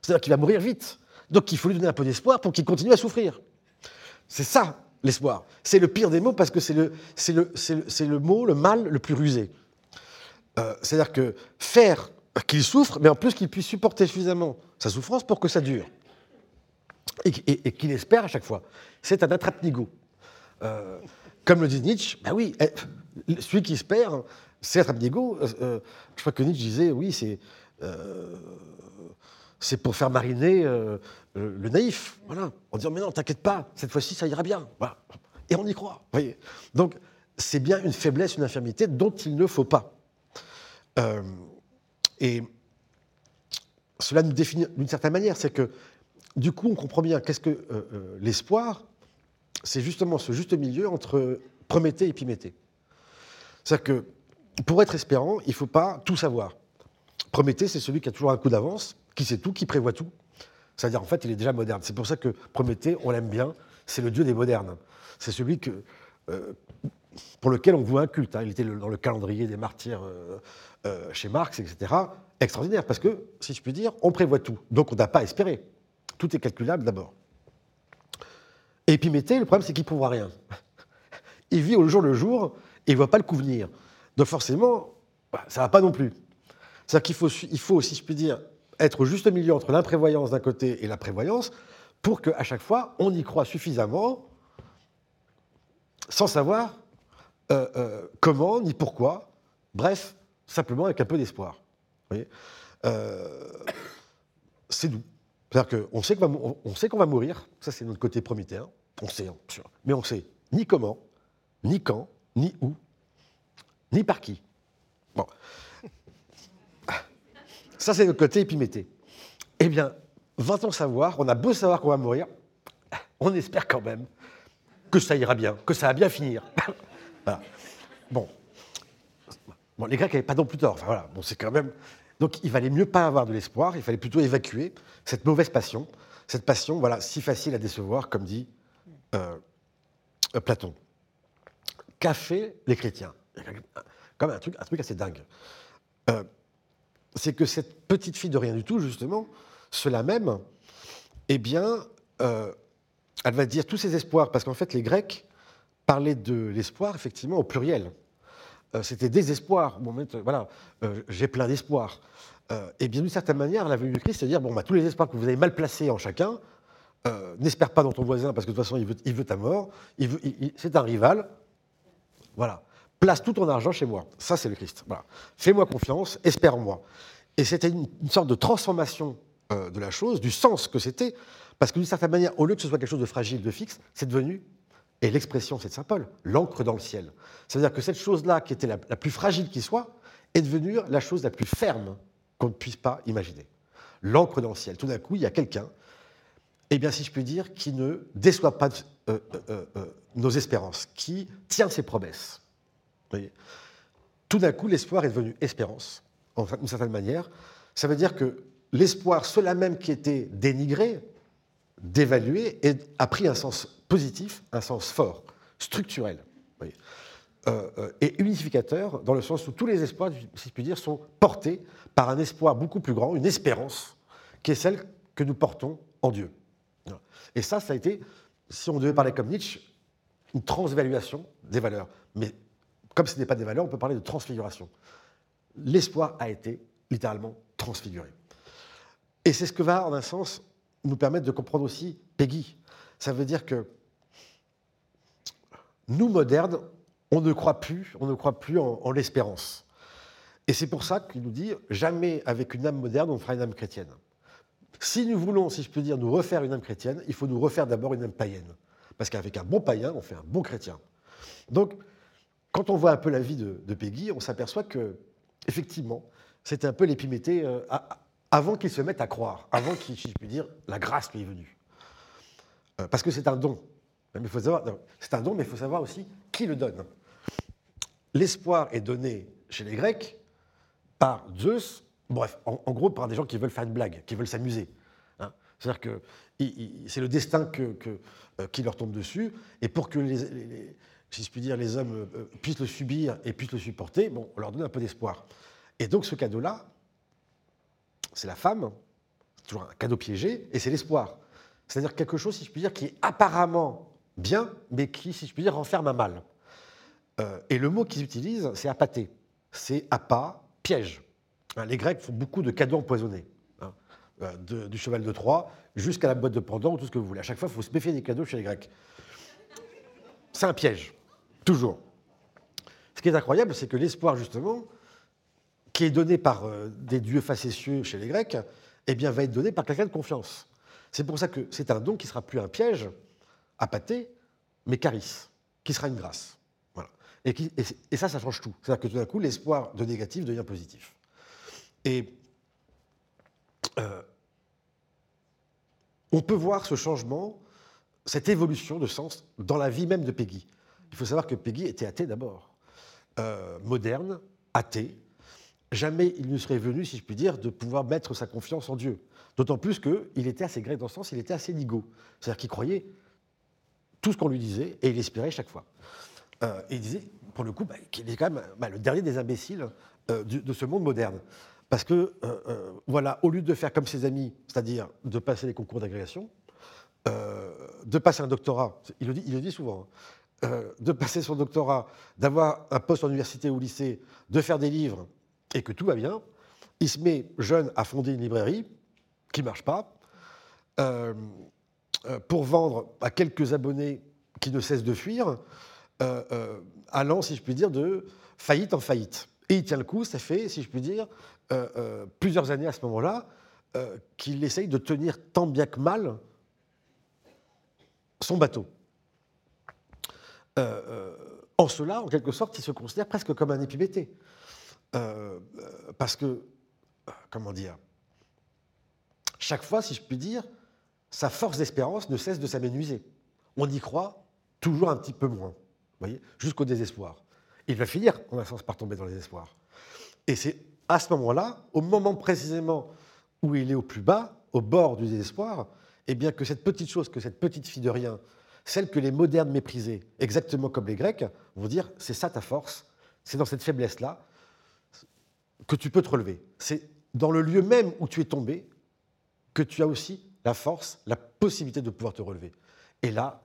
C'est-à-dire qu'il va mourir vite. Donc il faut lui donner un peu d'espoir pour qu'il continue à souffrir. C'est ça, l'espoir. C'est le pire des mots parce que c'est le, mot, le mal le plus rusé. C'est-à-dire que faire qu'il souffre, mais en plus qu'il puisse supporter suffisamment sa souffrance pour que ça dure et, qu'il espère à chaque fois. C'est un attrape-nigo. Euh, comme le dit Nietzsche, ben oui, eh, celui qui espère, c'est attrape-nigo. Euh, euh, je crois que Nietzsche disait, oui, c'est pour faire mariner le naïf, voilà, en disant mais non, t'inquiète pas, cette fois-ci ça ira bien, et on y croit. Voyez. Donc c'est bien une faiblesse, une infirmité dont il ne faut pas. et cela nous définit d'une certaine manière, c'est que du coup, on comprend bien qu'est-ce que euh, euh, l'espoir, c'est justement ce juste milieu entre Prométhée et Épiméthée. C'est-à-dire que pour être espérant, il ne faut pas tout savoir. Prométhée, c'est celui qui a toujours un coup d'avance, qui sait tout, qui prévoit tout. C'est-à-dire, en fait, il est déjà moderne. C'est pour ça que Prométhée, on l'aime bien, c'est le dieu des modernes. C'est celui que, euh, pour lequel on voit un culte. Hein. Il était dans le calendrier des martyrs chez Marx, etc. Extraordinaire, parce que, si je puis dire, on prévoit tout. Donc on n'a pas à espérer. Tout est calculable d'abord. Et Épiméthée, le problème, c'est qu'il ne pourra rien. <laughs> Il vit au jour le jour et il ne voit pas le coup venir. Donc forcément, bah, ça ne va pas non plus. C'est-à-dire qu'il faut, il faut, si je puis dire, être au juste milieu entre l'imprévoyance d'un côté et la prévoyance pour qu'à chaque fois, on y croit suffisamment sans savoir euh, euh, comment ni pourquoi. Bref, simplement avec un peu d'espoir. Euh, c'est doux. C'est-à-dire qu'on sait qu'on qu'on va mourir, ça c'est notre côté prométhéen, on sait, hein, mais on sait ni comment, ni quand, ni où, ni par qui. Bon. Ça c'est notre côté épiméthée. Eh bien, va-t-on savoir, on a beau savoir qu'on va mourir, on espère quand même que ça ira bien, que ça va bien finir. <laughs> Bon. bon. les Grecs n'avaient pas non plus tort. Voilà. C'est quand même. Donc il valait mieux pas avoir de l'espoir, il fallait plutôt évacuer cette mauvaise passion, cette passion voilà, si facile à décevoir, comme dit euh, euh, Platon. Qu'a fait les chrétiens? Comme un truc, un truc assez dingue. Euh, c'est que cette petite fille de rien du tout, justement, cela même, eh bien, elle va dire tous ses espoirs, parce qu'en fait, les Grecs parlaient de l'espoir, effectivement, au pluriel. euh, c'était désespoir. Bon, voilà, euh, j'ai plein d'espoir. et bien d'une certaine manière, la venue du Christ, c'est-à-dire, bon, bah, tous les espoirs que vous avez mal placés en chacun, n'espère pas dans ton voisin parce que de toute façon, il veut ta mort, c'est un rival. Voilà. Place tout ton argent chez moi. Ça, c'est le Christ. Voilà. Fais-moi confiance, espère en moi. Et c'était une, sorte de transformation de la chose, du sens que c'était, parce que d'une certaine manière, au lieu que ce soit quelque chose de fragile, de fixe, c'est devenu et l'expression, c'est de Saint Paul, l'encre dans le ciel. Ça veut dire que cette chose-là, qui était la, plus fragile qui soit, est devenue la chose la plus ferme qu'on ne puisse pas imaginer. L'encre dans le ciel. Tout d'un coup, il y a quelqu'un, eh bien, si je puis dire, qui ne déçoit pas euh, euh, euh, nos espérances, qui tient ses promesses. Tout d'un coup, l'espoir est devenu espérance, d'une certaine manière. Ça veut dire que l'espoir, cela même qui était dénigré, dévalué, a pris un sens positif, un sens fort, structurel, euh, euh, et unificateur, dans le sens où tous les espoirs, si je puis dire, sont portés par un espoir beaucoup plus grand, une espérance, qui est celle que nous portons en Dieu. Et ça, ça a été, si on devait parler comme Nietzsche, une transvaluation des valeurs. Mais comme ce n'est pas des valeurs, on peut parler de transfiguration. L'espoir a été littéralement transfiguré. Et c'est ce que va, en un sens, nous permettre de comprendre aussi Peggy. Ça veut dire que nous, modernes, on ne croit plus, on ne croit plus en, l'espérance. Et c'est pour ça qu'il nous dit jamais avec une âme moderne on fera une âme chrétienne. Si nous voulons, si je peux dire, nous refaire une âme chrétienne, il faut nous refaire d'abord une âme païenne. Parce qu'avec un bon païen, on fait un bon chrétien. Donc, quand on voit un peu la vie de, Peggy, on s'aperçoit que, effectivement, c'était un peu l'épiméthée euh, avant qu'il se mette à croire, avant qu'il, si je puis dire, la grâce lui est venue. Euh, parce que c'est un don. Mais faut savoir, c'est un don, mais il faut savoir aussi qui le donne. L'espoir est donné chez les Grecs par Zeus, bref, en, gros par des gens qui veulent faire une blague, qui veulent s'amuser. Hein. C'est-à-dire que c'est le destin euh, qui leur tombe dessus, et pour que les, si je puis dire, les hommes euh, puissent le subir et puissent le supporter, bon, on leur donne un peu d'espoir. Et donc ce cadeau-là, c'est la femme, c'est toujours un cadeau piégé, et c'est l'espoir. C'est-à-dire quelque chose, si je puis dire, qui est apparemment bien, mais qui, si je puis dire, renferme un mal. Euh, et le mot qu'ils utilisent, c'est apaté. C'est apa, piège. Hein, les Grecs font beaucoup de cadeaux empoisonnés. Hein, euh, du cheval de Troie jusqu'à la boîte de pendant ou tout ce que vous voulez. À chaque fois, il faut se méfier des cadeaux chez les Grecs. C'est un piège, toujours. Ce qui est incroyable, c'est que l'espoir, justement, qui est donné par euh, des dieux facétieux chez les Grecs, eh bien, va être donné par quelqu'un de confiance. C'est pour ça que c'est un don qui sera plus un piège à pâté, mais carice, qui sera une grâce. Voilà. Et, ça, ça change tout. C'est-à-dire que tout d'un coup, l'espoir de négatif devient positif. Et euh, on peut voir ce changement, cette évolution de sens dans la vie même de Peggy. Il faut savoir que Peggy était athée d'abord, euh, moderne, athée. Jamais il ne serait venu, si je puis dire, de pouvoir mettre sa confiance en Dieu. D'autant plus qu'il était assez grec dans ce sens, il était assez nigo. C'est-à-dire qu'il croyait tout ce qu'on lui disait et il espérait chaque fois. Euh, et il disait, pour le coup, bah, qu'il est quand même bah, le dernier des imbéciles euh, de, ce monde moderne. Parce que, voilà, au lieu de faire comme ses amis, c'est-à-dire de passer les concours d'agrégation, de passer un doctorat, il le dit, il le dit souvent, hein, de passer son doctorat, d'avoir un poste en université ou au lycée, de faire des livres et que tout va bien, il se met jeune à fonder une librairie qui ne marche pas, euh, euh, pour vendre à quelques abonnés qui ne cessent de fuir, euh, allant, si je puis dire, de faillite en faillite. Et il tient le coup, ça fait, si je puis dire, plusieurs années à ce moment-là, qu'il essaye de tenir tant bien que mal son bateau. En cela, en quelque sorte, il se considère presque comme un épiméthée. parce que, comment dire, chaque fois, si je puis dire, sa force d'espérance ne cesse de s'amenuiser. On y croit toujours un petit peu moins, voyez, jusqu'au désespoir. Il va finir, en un sens, par tomber dans le désespoir. Et c'est à ce moment-là, au moment précisément où il est au plus bas, au bord du désespoir, eh bien que cette petite chose, que cette petite fille de rien, celle que les modernes méprisaient, exactement comme les Grecs, vont dire c'est ça ta force, c'est dans cette faiblesse-là que tu peux te relever. C'est dans le lieu même où tu es tombé que tu as aussi la force, la possibilité de pouvoir te relever. Et là,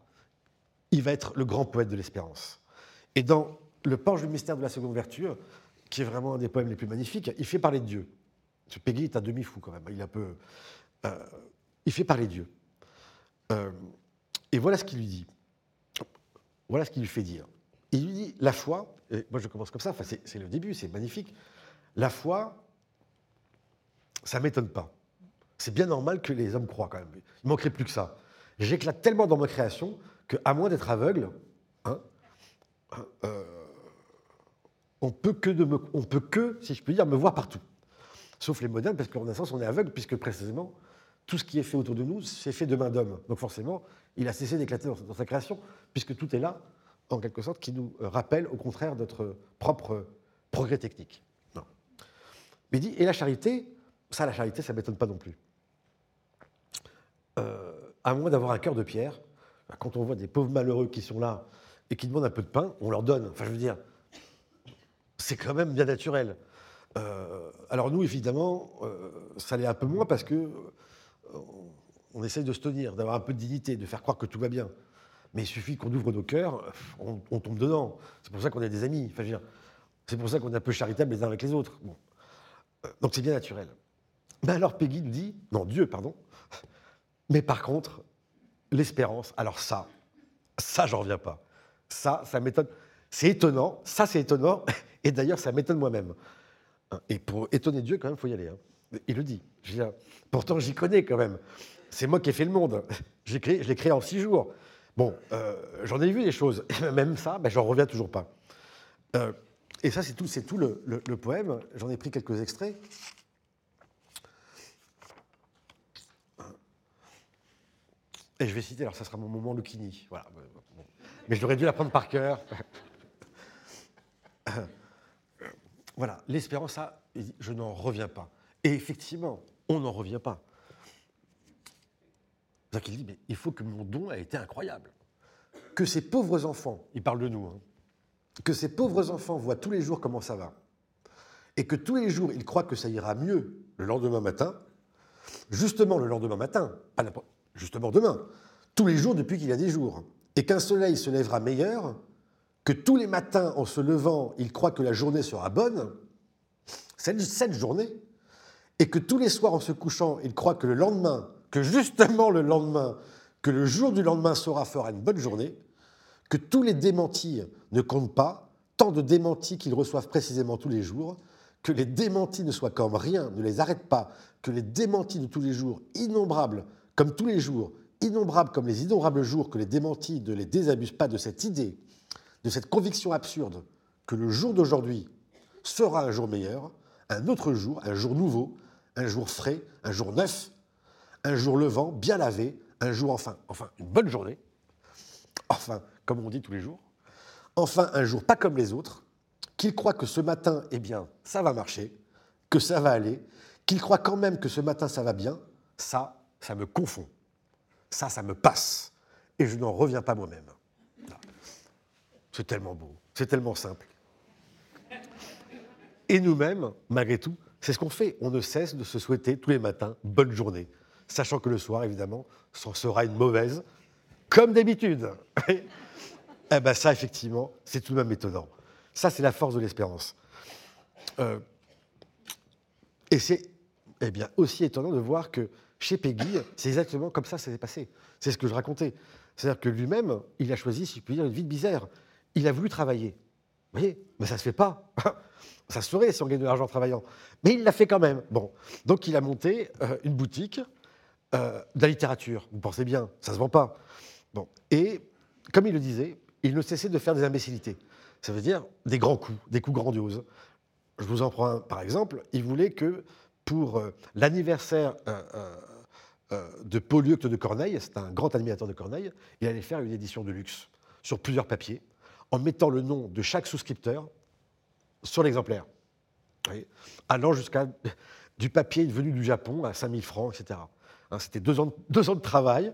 il va être le grand poète de l'espérance. Et dans le Porche du mystère de la seconde vertu, qui est vraiment un des poèmes les plus magnifiques, il fait parler de Dieu. Ce Peggy est un demi-fou quand même. Il, peu, euh, il fait parler de Dieu. Euh, et voilà ce qu'il lui dit. Voilà ce qu'il lui fait dire. Il lui dit la foi, et moi je commence comme ça, c'est le début, c'est magnifique. La foi, ça ne m'étonne pas. C'est bien normal que les hommes croient quand même. Il manquerait plus que ça. J'éclate tellement dans ma création qu'à moins d'être aveugle, hein, euh, on peut que on peut que, si je puis dire, me voir partout. Sauf les modernes, parce qu'en un sens, on est aveugle, puisque précisément, tout ce qui est fait autour de nous, c'est fait de main d'homme. Donc forcément, il a cessé d'éclater dans, sa création, puisque tout est là, en quelque sorte, qui nous rappelle au contraire notre propre progrès technique. Mais dit, et la charité, ça, la charité, ça ne m'étonne pas non plus. Euh, à moins d'avoir un cœur de pierre, quand on voit des pauvres malheureux qui sont là et qui demandent un peu de pain, on leur donne. Enfin, je veux dire, c'est quand même bien naturel. Euh, alors nous, évidemment, euh, ça l'est un peu moins parce que euh, on essaye de se tenir, d'avoir un peu de dignité, de faire croire que tout va bien. Mais il suffit qu'on ouvre nos cœurs, on, tombe dedans. C'est pour ça qu'on est des amis. Enfin, c'est pour ça qu'on est un peu charitables les uns avec les autres. Bon. donc c'est bien naturel. Mais alors Peggy nous dit, non Dieu, pardon. <laughs> Mais par contre, l'espérance, alors ça, ça j'en reviens pas. Ça, ça m'étonne. C'est étonnant, ça c'est étonnant, <laughs> et d'ailleurs ça m'étonne moi-même. Et pour étonner Dieu, quand même, il faut y aller. Hein. Il le dit. pourtant, j'y connais quand même. C'est moi qui ai fait le monde. je l'ai créé en six jours. Bon, euh, j'en ai vu des choses. même ça, ben, j'en reviens toujours pas. Euh, et ça, c'est tout, tout le, poème. J'en ai pris quelques extraits. Et je vais citer, alors ça sera mon moment Lucchini. Voilà. Mais je l'aurais dû l'apprendre par cœur. <coughs> voilà, l'espérance, ça, je n'en reviens pas. Et effectivement, on n'en revient pas. C'est qu'il dit, mais il faut que mon don ait été incroyable. Que ces pauvres enfants, il parle de nous, hein, que ces pauvres enfants voient tous les jours comment ça va, et que tous les jours ils croient que ça ira mieux le lendemain matin, justement le lendemain matin, pas justement demain, tous les jours depuis qu'il y a des jours, et qu'un soleil se lèvera meilleur, que tous les matins en se levant, il croit que la journée sera bonne, cette journée, et que tous les soirs en se couchant, il croit que le lendemain, que justement le lendemain, que le jour du lendemain sera fera une bonne journée, que tous les démentis ne comptent pas, tant de démentis qu'ils reçoivent précisément tous les jours, que les démentis ne soient comme rien, ne les arrêtent pas, que les démentis de tous les jours, innombrables, comme tous les jours, innombrables comme les innombrables jours, que les démentis ne les désabusent pas de cette idée, de cette conviction absurde que le jour d'aujourd'hui sera un jour meilleur, un autre jour, un jour nouveau, un jour frais, un jour neuf, un jour levant, bien lavé, un jour enfin, enfin une bonne journée, enfin, comme on dit tous les jours, enfin un jour pas comme les autres, qu'il croit que ce matin, eh bien, ça va marcher, que ça va aller, qu'il croit quand même que ce matin ça va bien, ça, ça me confond. Ça, ça me passe. Et je n'en reviens pas moi-même. C'est tellement beau, c'est tellement simple. Et nous-mêmes, malgré tout, c'est ce qu'on fait. On ne cesse de se souhaiter tous les matins bonne journée, sachant que le soir, évidemment, ce sera une mauvaise, comme d'habitude. <laughs> eh bien ça, effectivement, c'est tout de même étonnant. Ça, c'est la force de l'espérance. Euh, et c'est eh bien, aussi étonnant de voir que chez Peggy, c'est exactement comme ça que ça s'est passé. C'est ce que je racontais. C'est-à-dire que lui-même, il a choisi, si je puis dire, une vie de bizarre. Il a voulu travailler. Vous voyez Mais ça ne se fait pas. <laughs> ça se ferait si on gagne de l'argent en travaillant. Mais il l'a fait quand même. Bon. Donc il a monté euh, une boutique euh, de la littérature. Vous pensez bien, ça ne se vend pas. Bon. Et comme il le disait, il ne cessait de faire des imbécilités. Ça veut dire des grands coups, des coups grandioses. Je vous en prends un par exemple. Il voulait que pour euh, l'anniversaire de Hucht de Corneille, c'est un grand admirateur de Corneille, il allait faire une édition de luxe sur plusieurs papiers, en mettant le nom de chaque souscripteur sur l'exemplaire, allant jusqu'à du papier venu du Japon à 5000 francs, etc. Hein, c'était deux ans, de travail.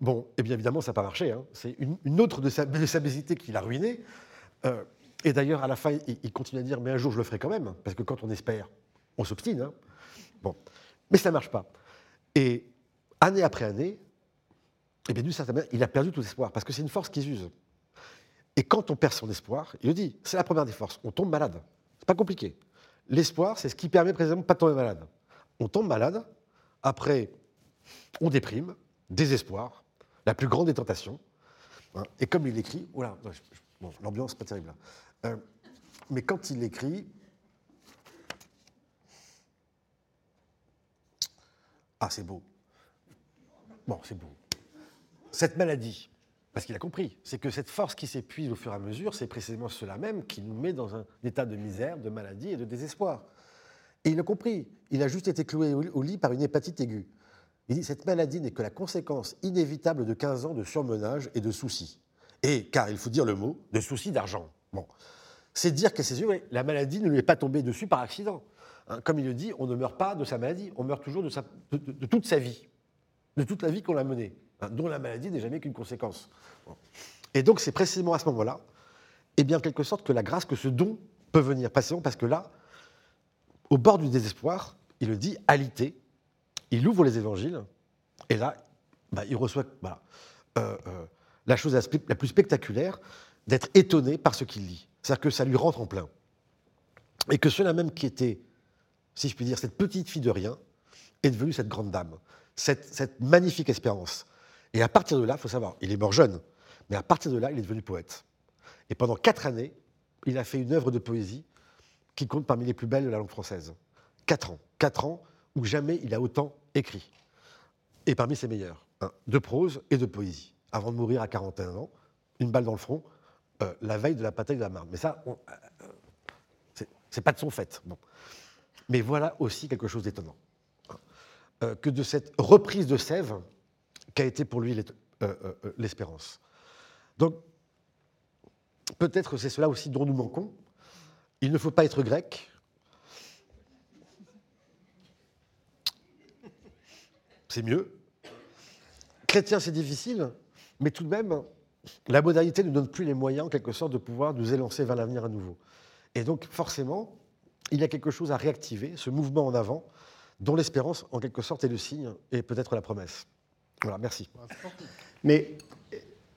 Bon, et bien évidemment, ça n'a pas marché. Hein. C'est une, autre de sa, de sa qui l'a ruiné. Euh, et d'ailleurs, à la fin, il, continue à dire Mais un jour, je le ferai quand même, parce que quand on espère, on s'obstine. Hein. Bon. Mais ça ne marche pas. Et année après année, eh bien, il a perdu tout espoir, parce que c'est une force qui s'use. Et quand on perd son espoir, il le dit, c'est la première des forces, on tombe malade. C'est pas compliqué. L'espoir, c'est ce qui permet précisément de pas tomber malade. On tombe malade, après, on déprime, désespoir, la plus grande des tentations. Hein. Et comme il écrit, voilà, bon, l'ambiance pas terrible. Euh, mais quand il écrit, ah c'est beau. Bon, c'est beau. Cette maladie, parce qu'il a compris, c'est que cette force qui s'épuise au fur et à mesure, c'est précisément cela même qui nous met dans un état de misère, de maladie et de désespoir. Et il a compris. Il a juste été cloué au lit par une hépatite aiguë. Il dit cette maladie n'est que la conséquence inévitable de 15 ans de surmenage et de soucis. Et, car il faut dire le mot, de soucis d'argent. Bon. C'est dire qu'à ses yeux, la maladie ne lui est pas tombée dessus par accident. Hein, comme il le dit, on ne meurt pas de sa maladie, on meurt toujours de, toute sa vie, de toute la vie qu'on a menée. Dont la maladie n'est jamais qu'une conséquence. Et donc c'est précisément à ce moment-là, et eh bien en quelque sorte, que la grâce, que ce don peut venir précisément parce que là, au bord du désespoir, il le dit, alité, il ouvre les évangiles, et là, bah, il reçoit euh, euh, la chose la plus spectaculaire, d'être étonné par ce qu'il lit. C'est-à-dire que ça lui rentre en plein. Et que cela même qui était, si je puis dire, cette petite fille de rien, est devenue cette grande dame, cette magnifique espérance, et à partir de là, il faut savoir, il est mort jeune, mais à partir de là, il est devenu poète. Et pendant quatre années, il a fait une œuvre de poésie qui compte parmi les plus belles de la langue française. Quatre ans. Quatre ans où jamais il a autant écrit. Et parmi ses meilleurs, de prose et de poésie. Avant de mourir à 41 ans, une balle dans le front, euh, la veille de la bataille de la Marne. Mais ça, euh, euh, c'est pas de son fait. Bon. Mais voilà aussi quelque chose d'étonnant. Hein. que de cette reprise de Sèvres, qu'a été pour lui euh, euh, euh, l'espérance. Donc, peut-être c'est cela aussi dont nous manquons. Il ne faut pas être grec. C'est mieux. Chrétien, c'est difficile, mais tout de même, la modernité ne donne plus les moyens, en quelque sorte, de pouvoir nous élancer vers l'avenir à nouveau. Et donc, forcément, il y a quelque chose à réactiver, ce mouvement en avant, dont l'espérance, en quelque sorte, est le signe et peut-être la promesse. Voilà, merci. Mais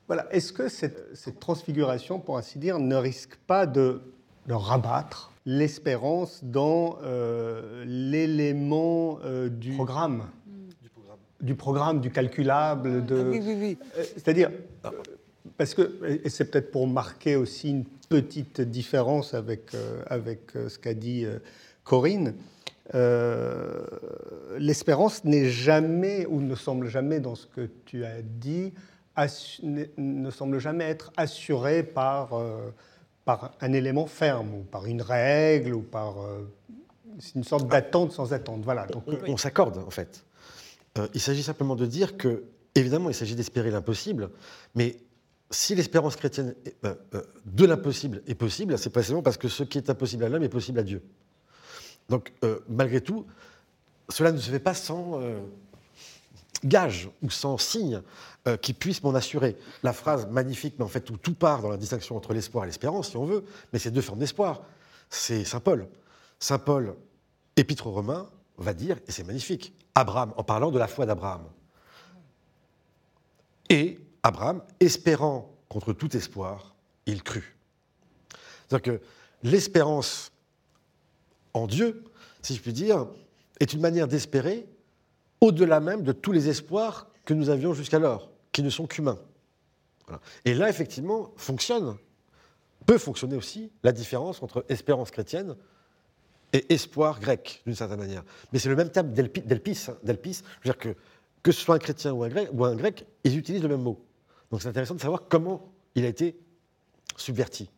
voilà, est-ce que cette, transfiguration, pour ainsi dire, ne risque pas de, rabattre l'espérance dans euh, l'élément euh, du programme du programme, du calculable, de... Ah oui, oui, oui. Euh, c'est-à-dire, parce que, et c'est peut-être pour marquer aussi une petite différence avec, avec ce qu'a dit Corinne, euh, l'espérance n'est jamais, ou ne semble jamais dans ce que tu as dit, ne semble jamais être assurée par, euh, par un élément ferme, ou par une règle, ou par euh, une sorte d'attente sans attente. Voilà. Donc, on, s'accorde, en fait. il s'agit simplement de dire que, évidemment, il s'agit d'espérer l'impossible, mais si l'espérance chrétienne de l'impossible est possible, c'est précisément parce que ce qui est impossible à l'homme est possible à Dieu. Donc, euh, malgré tout, cela ne se fait pas sans euh, gage ou sans signe euh, qui puisse m'en assurer. La phrase magnifique, mais en fait, où tout part dans la distinction entre l'espoir et l'espérance, si on veut, mais c'est deux formes d'espoir. C'est Saint Paul. Saint Paul, épître aux va dire, et c'est magnifique, Abraham, en parlant de la foi d'Abraham. Et Abraham, espérant contre tout espoir, il crut. C'est-à-dire que l'espérance en Dieu, si je puis dire, est une manière d'espérer au-delà même de tous les espoirs que nous avions jusqu'alors, qui ne sont qu'humains. Et là, effectivement, fonctionne, peut fonctionner aussi la différence entre espérance chrétienne et espoir grec, d'une certaine manière. Mais c'est le même terme d'Elpis. Hein, d'Elpis, je veux dire que, que ce soit un chrétien ou un, grec, ou un grec, ils utilisent le même mot. Donc c'est intéressant de savoir comment il a été subverti,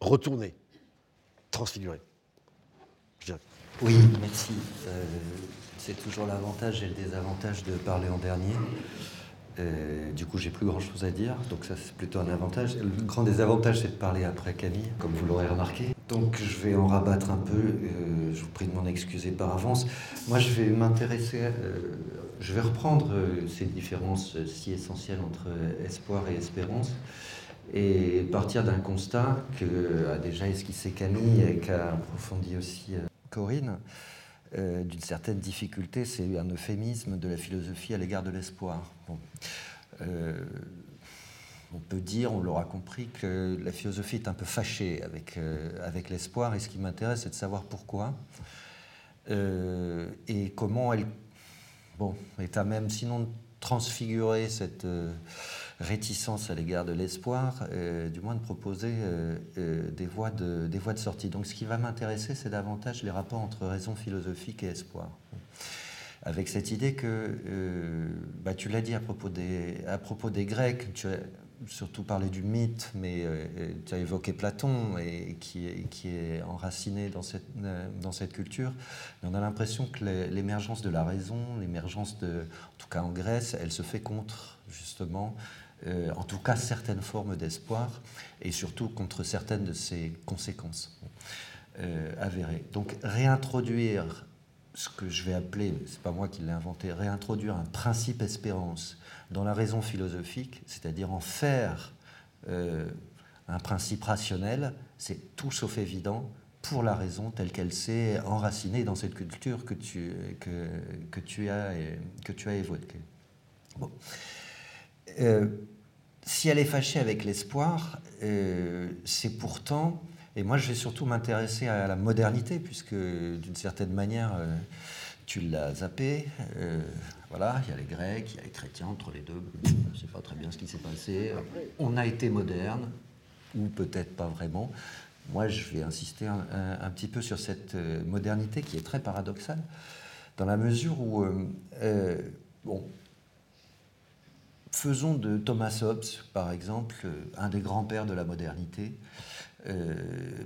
retourné, transfiguré. Oui, merci. Euh, c'est toujours l'avantage et le désavantage de parler en dernier. Euh, du coup, j'ai plus grand chose à dire, donc ça c'est plutôt un avantage. Le grand désavantage, c'est de parler après Camille, comme vous l'aurez remarqué. Donc je vais en rabattre un peu. Euh, je vous prie de m'en excuser par avance. Moi, je vais m'intéresser. je vais reprendre ces différences si essentielles entre espoir et espérance et partir d'un constat que déjà esquissé Camille et qu'a approfondi aussi Corinne, euh, d'une certaine difficulté, c'est un euphémisme de la philosophie à l'égard de l'espoir. Euh, on peut dire, on l'aura compris, que la philosophie est un peu fâchée avec, avec l'espoir, et ce qui m'intéresse, c'est de savoir pourquoi, et comment elle bon, est à même, sinon, de transfigurer cette réticence à l'égard de l'espoir, euh, du moins de proposer euh, euh, des, voies de, des sortie. Donc ce qui va m'intéresser, c'est davantage les rapports entre raison philosophique et espoir. Avec cette idée que, bah, tu l'as dit à propos, des, Grecs, tu as surtout parlé du mythe, mais tu as évoqué Platon, et qui, est, enraciné dans cette, culture. on a l'impression que l'émergence de la raison, l'émergence de, en tout cas en Grèce, elle se fait contre justement euh, en tout cas certaines formes d'espoir, et surtout contre certaines de ses conséquences euh, avérées. Donc réintroduire ce que je vais appeler, c'est pas moi qui l'ai inventé, réintroduire un principe espérance dans la raison philosophique, c'est-à-dire en faire euh, un principe rationnel, c'est tout sauf évident pour la raison telle qu'elle s'est enracinée dans cette culture que tu, que, que tu, as, que tu as évoquée. Bon. Si elle est fâchée avec l'espoir, euh, c'est pourtant, et moi je vais surtout m'intéresser à la modernité, puisque d'une certaine manière, euh, tu l'as zappé. voilà, il y a les Grecs, il y a les chrétiens, entre les deux, je ne sais pas très bien ce qui s'est passé. On a été moderne, ou peut-être pas vraiment. Moi, je vais insister un, un, petit peu sur cette modernité qui est très paradoxale, dans la mesure où, bon, Faisons de Thomas Hobbes, par exemple, un des grands-pères de la modernité, euh,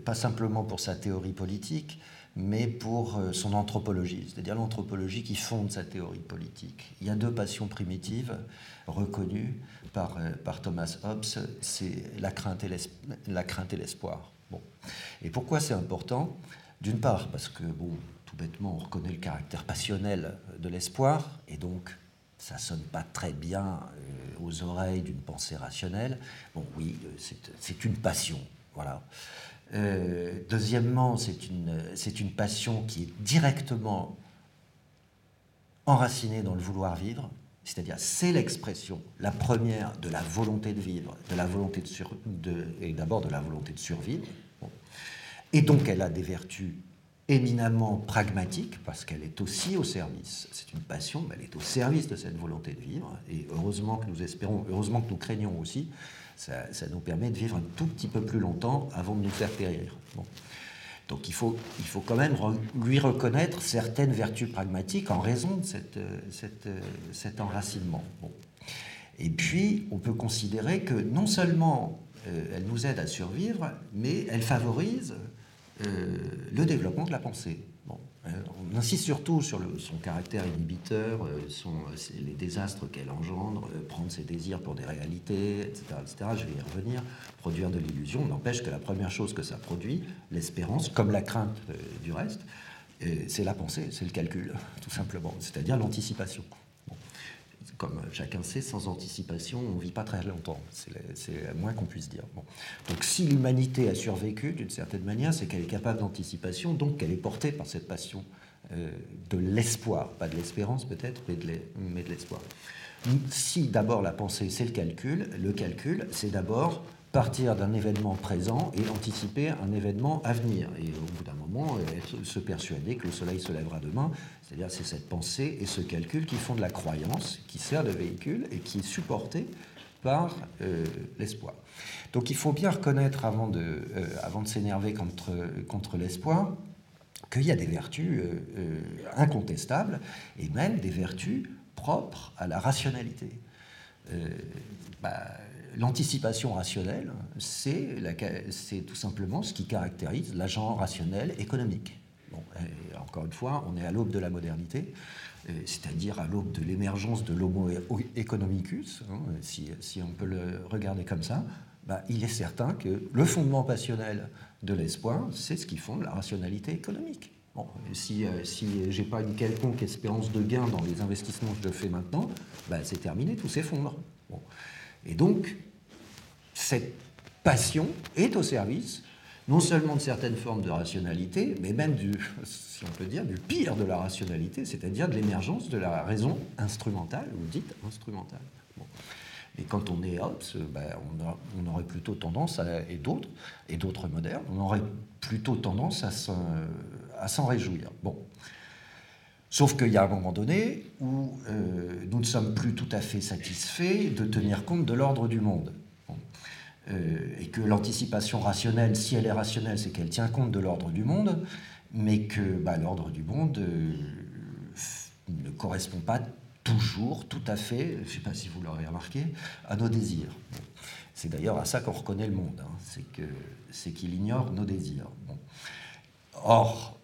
pas simplement pour sa théorie politique, mais pour euh, son anthropologie, c'est-à-dire l'anthropologie qui fonde sa théorie politique. Il y a deux passions primitives reconnues par, euh, par Thomas Hobbes, c'est la crainte et l'espoir. Bon. Et pourquoi c'est important? D'une part, parce que, bon, tout bêtement, on reconnaît le caractère passionnel de l'espoir, et donc ça sonne pas très bien euh, aux oreilles d'une pensée rationnelle. Bon, oui, euh, c'est une passion, voilà. Euh, deuxièmement, c'est une, une passion qui est directement enracinée dans le vouloir vivre, c'est-à-dire c'est l'expression, la première de la volonté de vivre, de la volonté de, et d'abord de la volonté de survivre. Et donc elle a des vertus éminemment pragmatique, parce qu'elle est aussi au service, c'est une passion, mais elle est au service de cette volonté de vivre, et heureusement que nous espérons, heureusement que nous craignons aussi, ça, nous permet de vivre un tout petit peu plus longtemps avant de nous faire périr. Donc il faut, il faut quand même lui reconnaître certaines vertus pragmatiques en raison de cette, cette, cet enracinement. Et puis, on peut considérer que non seulement euh, elle nous aide à survivre, mais elle favorise euh, le développement de la pensée. Euh, on insiste surtout sur son caractère inhibiteur, euh, les désastres qu'elle engendre, prendre ses désirs pour des réalités, etc., etc. Je vais y revenir. Produire de l'illusion n'empêche que la première chose que ça produit, l'espérance, comme la crainte du reste, c'est la pensée, c'est le calcul, <laughs> tout simplement, c'est-à-dire l'anticipation comme chacun sait, sans anticipation, on ne vit pas très longtemps. C'est moins qu'on puisse dire. Donc si l'humanité a survécu, d'une certaine manière, c'est qu'elle est capable d'anticipation, donc qu'elle est portée par cette passion euh, de l'espoir, pas de l'espérance peut-être, mais de l'espoir. Si d'abord la pensée, c'est le calcul, le calcul, c'est d'abord partir d'un événement présent et anticiper un événement à venir. Et au bout d'un moment, euh, se persuader que le soleil se lèvera demain. C'est-à-dire c'est cette pensée et ce calcul qui font de la croyance, qui sert de véhicule et qui est supporté par euh, l'espoir. Donc il faut bien reconnaître, avant de, euh, s'énerver contre, l'espoir, qu'il y a des vertus incontestables et même des vertus propres à la rationalité. Bah, l'anticipation rationnelle, c'est tout simplement ce qui caractérise l'agent rationnel économique. encore une fois, on est à l'aube de la modernité, c'est-à-dire à, l'aube de l'émergence de l'homo economicus, hein, si, on peut le regarder comme ça. Bah, il est certain que le fondement passionnel de l'espoir, c'est ce qui fonde la rationalité économique. Bon, si, euh, si j'ai pas une quelconque espérance de gain dans les investissements que je fais maintenant, bah, c'est terminé, tout s'effondre. Bon. Et donc, cette passion est au service non seulement de certaines formes de rationalité, mais même du, si on peut dire, du pire de la rationalité, c'est-à-dire de l'émergence de la raison instrumentale ou dite instrumentale. Mais quand on est Hobbes, ben, on, aurait plutôt tendance, et d'autres, et d'autres modernes, on aurait plutôt tendance à s'en réjouir. Bon. Sauf qu'il y a un moment donné où euh, nous ne sommes plus tout à fait satisfaits de tenir compte de l'ordre du monde. Euh, et que l'anticipation rationnelle, si elle est rationnelle, c'est qu'elle tient compte de l'ordre du monde, mais que bah, l'ordre du monde euh, ne correspond pas toujours tout à fait, je ne sais pas si vous l'aurez remarqué, à nos désirs. C'est d'ailleurs à ça qu'on reconnaît le monde, hein. c'est qu'il ignore nos désirs. Or,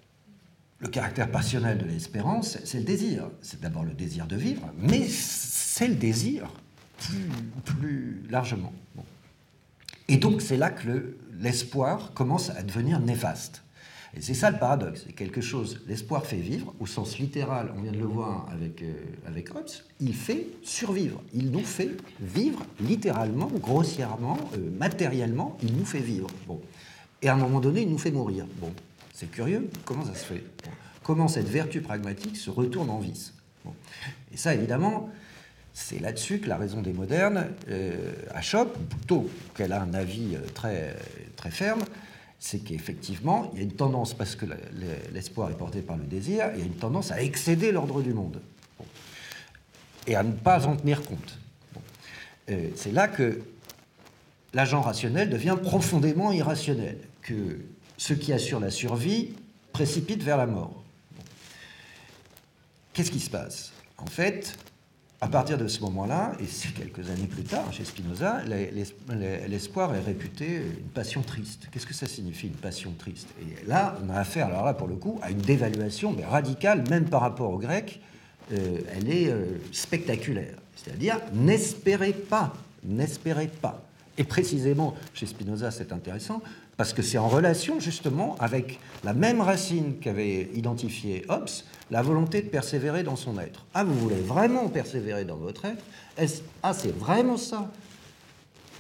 le caractère passionnel de l'espérance, c'est le désir. C'est d'abord le désir de vivre, mais c'est le désir plus, largement. Et donc c'est là que l'espoir commence à devenir néfaste. Et c'est ça le paradoxe, c'est quelque chose, l'espoir fait vivre, au sens littéral, on vient de le voir avec, euh, Hobbes, il fait survivre, il nous fait vivre littéralement, grossièrement, euh, matériellement, il nous fait vivre. Bon. Et à un moment donné, il nous fait mourir. Bon, c'est curieux, comment ça se fait? Comment cette vertu pragmatique se retourne en vice? Et ça, évidemment, c'est là-dessus que la raison des modernes euh, plutôt qu'elle a un avis euh, très, très ferme, c'est qu'effectivement, il y a une tendance, parce que l'espoir est porté par le désir, il y a une tendance à excéder l'ordre du monde. Et à ne pas en tenir compte. Euh, c'est là que l'agent rationnel devient profondément irrationnel, que ce qui assure la survie précipite vers la mort. Qu'est-ce qui se passe? En fait, à partir de ce moment-là, et c'est quelques années plus tard chez Spinoza, l'espoir est réputé une passion triste. Qu'est-ce que ça signifie une passion triste? Et là, on a affaire, alors là pour le coup, à une dévaluation radicale, même par rapport au grec, euh, elle est euh, spectaculaire. C'est-à-dire, n'espérez pas, n'espérez pas. Et précisément, chez Spinoza, c'est intéressant, parce que c'est en relation justement avec la même racine qu'avait identifié Hobbes, la volonté de persévérer dans son être. Ah, vous voulez vraiment persévérer dans votre être? Ah, c'est vraiment ça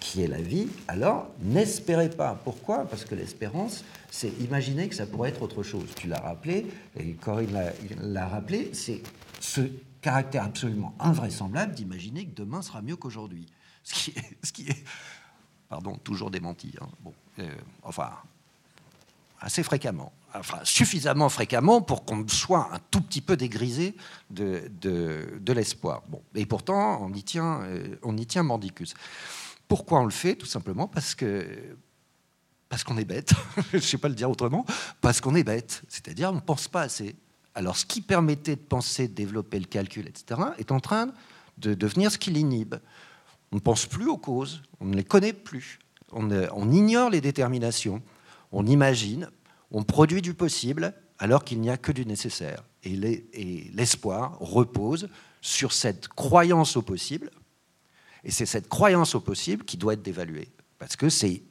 qui est la vie, alors n'espérez pas. Pourquoi? Parce que l'espérance, c'est imaginer que ça pourrait être autre chose. Tu l'as rappelé, et Corinne l'a rappelé, c'est ce caractère absolument invraisemblable d'imaginer que demain sera mieux qu'aujourd'hui. Ce qui est, pardon, toujours démenti. Hein. Bon, enfin, assez fréquemment. Enfin, suffisamment fréquemment pour qu'on soit un tout petit peu dégrisé de, l'espoir. Bon, et pourtant, on y tient, euh, on mordicus. Pourquoi on le fait? Tout simplement parce que parce qu'on est bête. <laughs> Je ne sais pas le dire autrement. Parce qu'on est bête. C'est-à-dire, on ne pense pas assez. Alors, ce qui permettait de penser, de développer le calcul, etc., est en train de devenir ce qui l'inhibe. On ne pense plus aux causes, on ne les connaît plus, on, ignore les déterminations, on imagine, on produit du possible alors qu'il n'y a que du nécessaire. Et l'espoir repose sur cette croyance au possible, et c'est cette croyance au possible qui doit être dévaluée, parce que c'est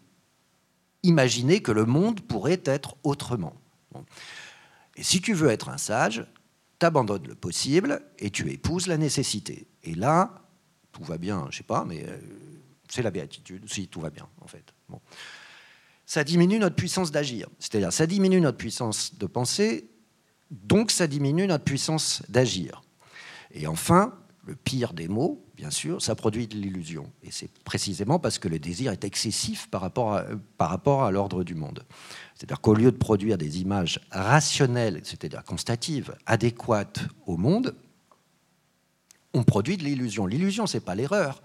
imaginer que le monde pourrait être autrement. Et si tu veux être un sage, t'abandonnes le possible et tu épouses la nécessité. Et là, tout va bien, je sais pas, mais euh, c'est la béatitude, si tout va bien, en fait. Ça diminue notre puissance d'agir, c'est-à-dire ça diminue notre puissance de penser, donc ça diminue notre puissance d'agir. Et enfin, le pire des mots, bien sûr, ça produit de l'illusion. Et c'est précisément parce que le désir est excessif par rapport à, par rapport à l'ordre du monde. C'est-à-dire qu'au lieu de produire des images rationnelles, c'est-à-dire constatives, adéquates au monde, on produit de l'illusion. L'illusion, c'est pas l'erreur.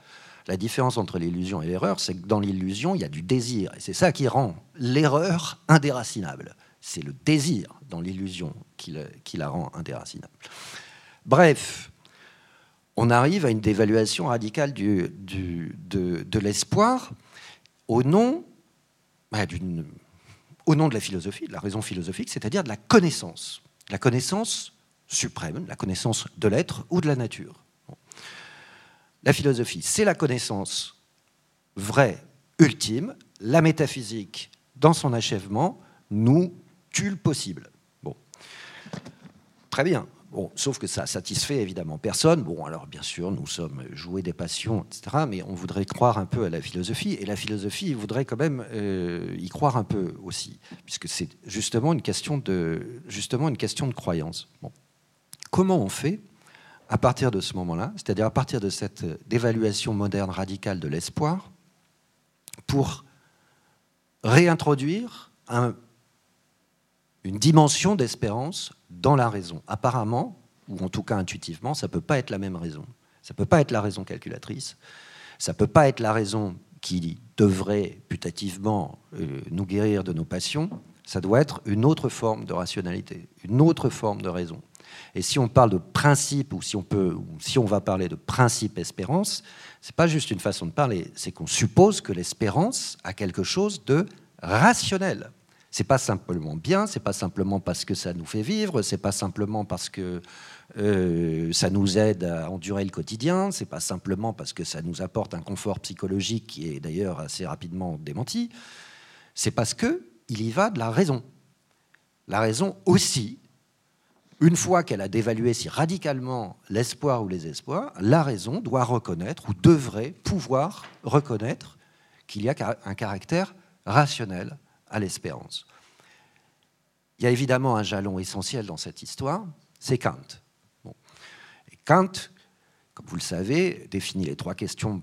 La différence entre l'illusion et l'erreur, c'est que dans l'illusion, il y a du désir. Et c'est ça qui rend l'erreur indéracinable. C'est le désir dans l'illusion qui, la rend indéracinable. Bref, on arrive à une dévaluation radicale de, l'espoir au nom, bah, au nom de la philosophie, de la raison philosophique, c'est-à-dire de la connaissance. La connaissance suprême, la connaissance de l'être ou de la nature. La philosophie, c'est la connaissance vraie, ultime. La métaphysique, dans son achèvement, nous tue le possible. Bon. Très bien. Bon, sauf que ça satisfait évidemment personne. Bon, alors bien sûr, nous sommes joués des passions, etc. Mais on voudrait croire un peu à la philosophie, et la philosophie voudrait quand même euh, y croire un peu aussi, puisque c'est justement une question de croyance. Comment on fait à partir de ce moment-là, c'est-à-dire à partir de cette dévaluation moderne radicale de l'espoir, pour réintroduire une dimension d'espérance dans la raison. Apparemment, ou en tout cas intuitivement, ça ne peut pas être la même raison. Ça ne peut pas être la raison calculatrice. Ça ne peut pas être la raison qui devrait putativement euh, nous guérir de nos passions. Ça doit être une autre forme de rationalité, une autre forme de raison. Et si on parle de principe, ou si on, peut, si on va parler de principe espérance, ce n'est pas juste une façon de parler, c'est qu'on suppose que l'espérance a quelque chose de rationnel. C'est pas simplement bien, c'est pas simplement parce que ça nous fait vivre, c'est pas simplement parce que euh, ça nous aide à endurer le quotidien, c'est pas simplement parce que ça nous apporte un confort psychologique qui est d'ailleurs assez rapidement démenti. C'est parce que il y va de la raison. La raison aussi, une fois qu'elle a dévalué si radicalement l'espoir ou les espoirs, la raison doit reconnaître ou devrait pouvoir reconnaître qu'il y a un caractère rationnel à l'espérance. Il y a évidemment un jalon essentiel dans cette histoire, c'est Kant. Kant, comme vous le savez, définit les trois questions,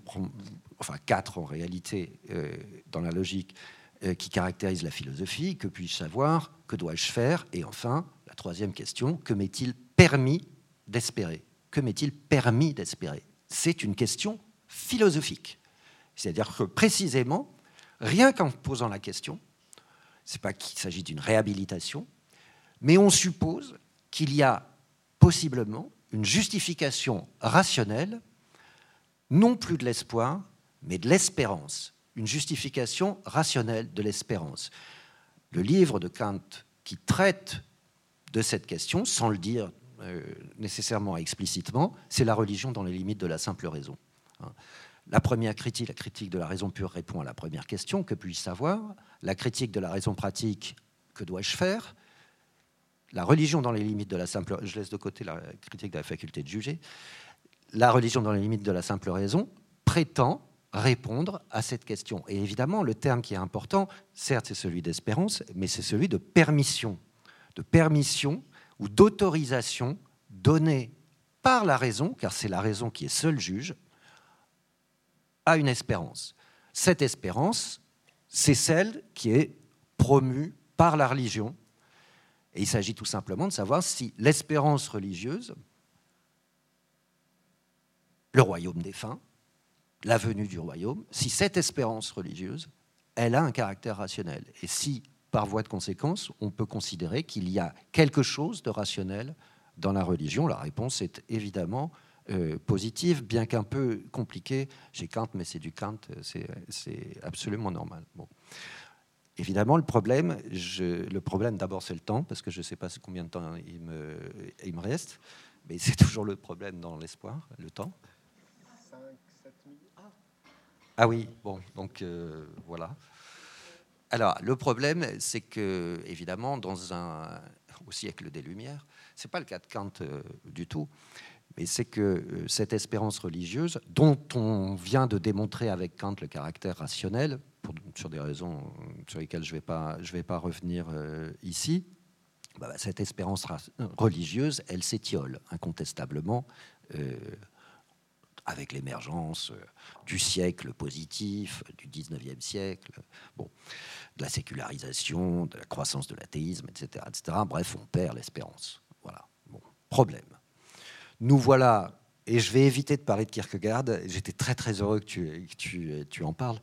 enfin quatre en réalité, euh, dans la logique, euh, qui caractérisent la philosophie. Que puis-je savoir? Que dois-je faire? Et enfin, la troisième question, que m'est-il permis d'espérer? Que m'est-il permis d'espérer? C'est une question philosophique. C'est-à-dire que précisément, rien qu'en posant la question, ce n'est pas qu'il s'agit d'une réhabilitation, mais on suppose qu'il y a possiblement une justification rationnelle, non plus de l'espoir, mais de l'espérance, une justification rationnelle de l'espérance. Le livre de Kant qui traite de cette question, sans le dire euh, nécessairement explicitement, c'est la religion dans les limites de la simple raison. Hein. La première critique, la critique de la raison pure, répond à la première question, que puis-je savoir? La critique de la raison pratique, que dois-je faire? La religion dans les limites de la simple... Je laisse de côté la critique de la faculté de juger. La religion dans les limites de la simple raison prétend répondre à cette question. Et évidemment, le terme qui est important, certes, c'est celui d'espérance, mais c'est celui de permission. De permission ou d'autorisation donnée par la raison, car c'est la raison qui est seul juge, à une espérance. Cette espérance, c'est celle qui est promue par la religion et il s'agit tout simplement de savoir si l'espérance religieuse, le royaume défunt, la venue du royaume, si cette espérance religieuse, elle a un caractère rationnel. Et si, par voie de conséquence, on peut considérer qu'il y a quelque chose de rationnel dans la religion, la réponse est évidemment euh, positive, bien qu'un peu compliquée chez Kant, mais c'est du Kant, c'est absolument normal. Bon. Évidemment, le problème, le problème d'abord, c'est le temps, parce que je ne sais pas combien de temps il me, il me reste, mais c'est toujours le problème dans l'espoir, le temps. 5, 7 minutes. Ah oui, bon, donc euh, voilà. Alors, le problème, c'est que, évidemment, dans un, au siècle des Lumières, ce n'est pas le cas de Kant euh, du tout, mais c'est que euh, cette espérance religieuse, dont on vient de démontrer avec Kant le caractère rationnel, sur des raisons sur lesquelles je ne vais, pas, revenir euh, ici, bah, bah, cette espérance religieuse, elle s'étiole incontestablement euh, avec l'émergence euh, du siècle positif, du 19e siècle, bon, de la sécularisation, de la croissance de l'athéisme, etc., etc. Bref, on perd l'espérance. Voilà. Bon, problème. Nous voilà et je vais éviter de parler de Kierkegaard. J'étais très très heureux que tu, tu, tu en parles.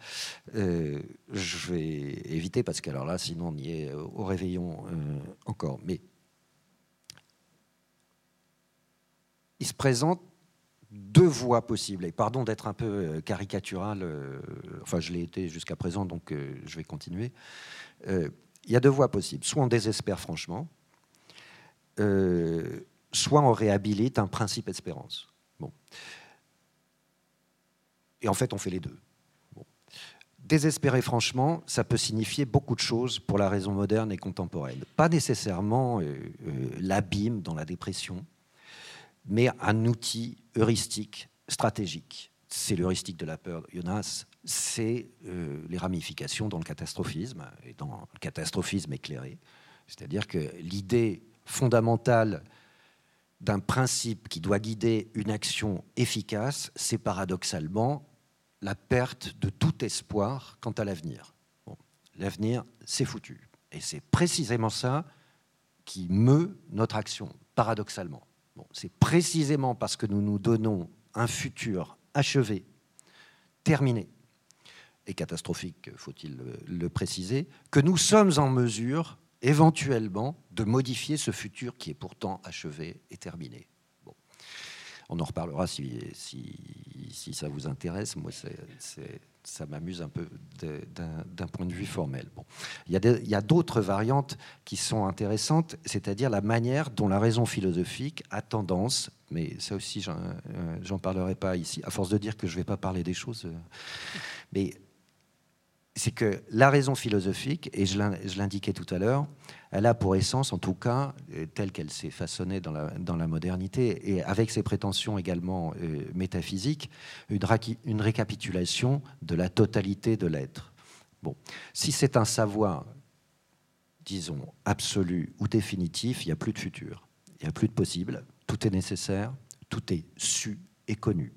Euh, je vais éviter parce qu'alors là, sinon on y est au réveillon euh, encore. Mais il se présente deux voies possibles. Et pardon d'être un peu euh, caricatural. enfin, je l'ai été jusqu'à présent, donc je vais continuer. il y a deux voies possibles. Soit on désespère franchement, soit on réhabilite un principe espérance. Bon. Et en fait, on fait les deux. Désespérer, franchement, ça peut signifier beaucoup de choses pour la raison moderne et contemporaine. Pas nécessairement euh, euh, l'abîme dans la dépression, mais un outil heuristique, stratégique. C'est l'heuristique de la peur, Jonas, c'est euh, les ramifications dans le catastrophisme, et dans le catastrophisme éclairé. C'est-à-dire que l'idée fondamentale d'un principe qui doit guider une action efficace, c'est paradoxalement la perte de tout espoir quant à l'avenir. L'avenir, c'est foutu. Et c'est précisément ça qui meut notre action, paradoxalement. C'est précisément parce que nous nous donnons un futur achevé, terminé, et catastrophique, faut-il le préciser, que nous sommes en mesure éventuellement de modifier ce futur qui est pourtant achevé et terminé. On en reparlera si, si, ça vous intéresse. Moi, ça m'amuse un peu d'un point de vue formel. Bon. Il y a d'autres variantes qui sont intéressantes, c'est-à-dire la manière dont la raison philosophique a tendance, mais ça aussi, j'en euh, parlerai pas ici, à force de dire que je ne vais pas parler des choses, euh, mais c'est que la raison philosophique, et je l'indiquais tout à l'heure, elle a pour essence, en tout cas, euh, telle qu'elle s'est façonnée dans la, modernité, et avec ses prétentions également euh, métaphysiques, une, une, récapitulation de la totalité de l'être. Bon, si c'est un savoir, disons, absolu ou définitif, il n'y a plus de futur, il n'y a plus de possible, tout est nécessaire, tout est su et connu.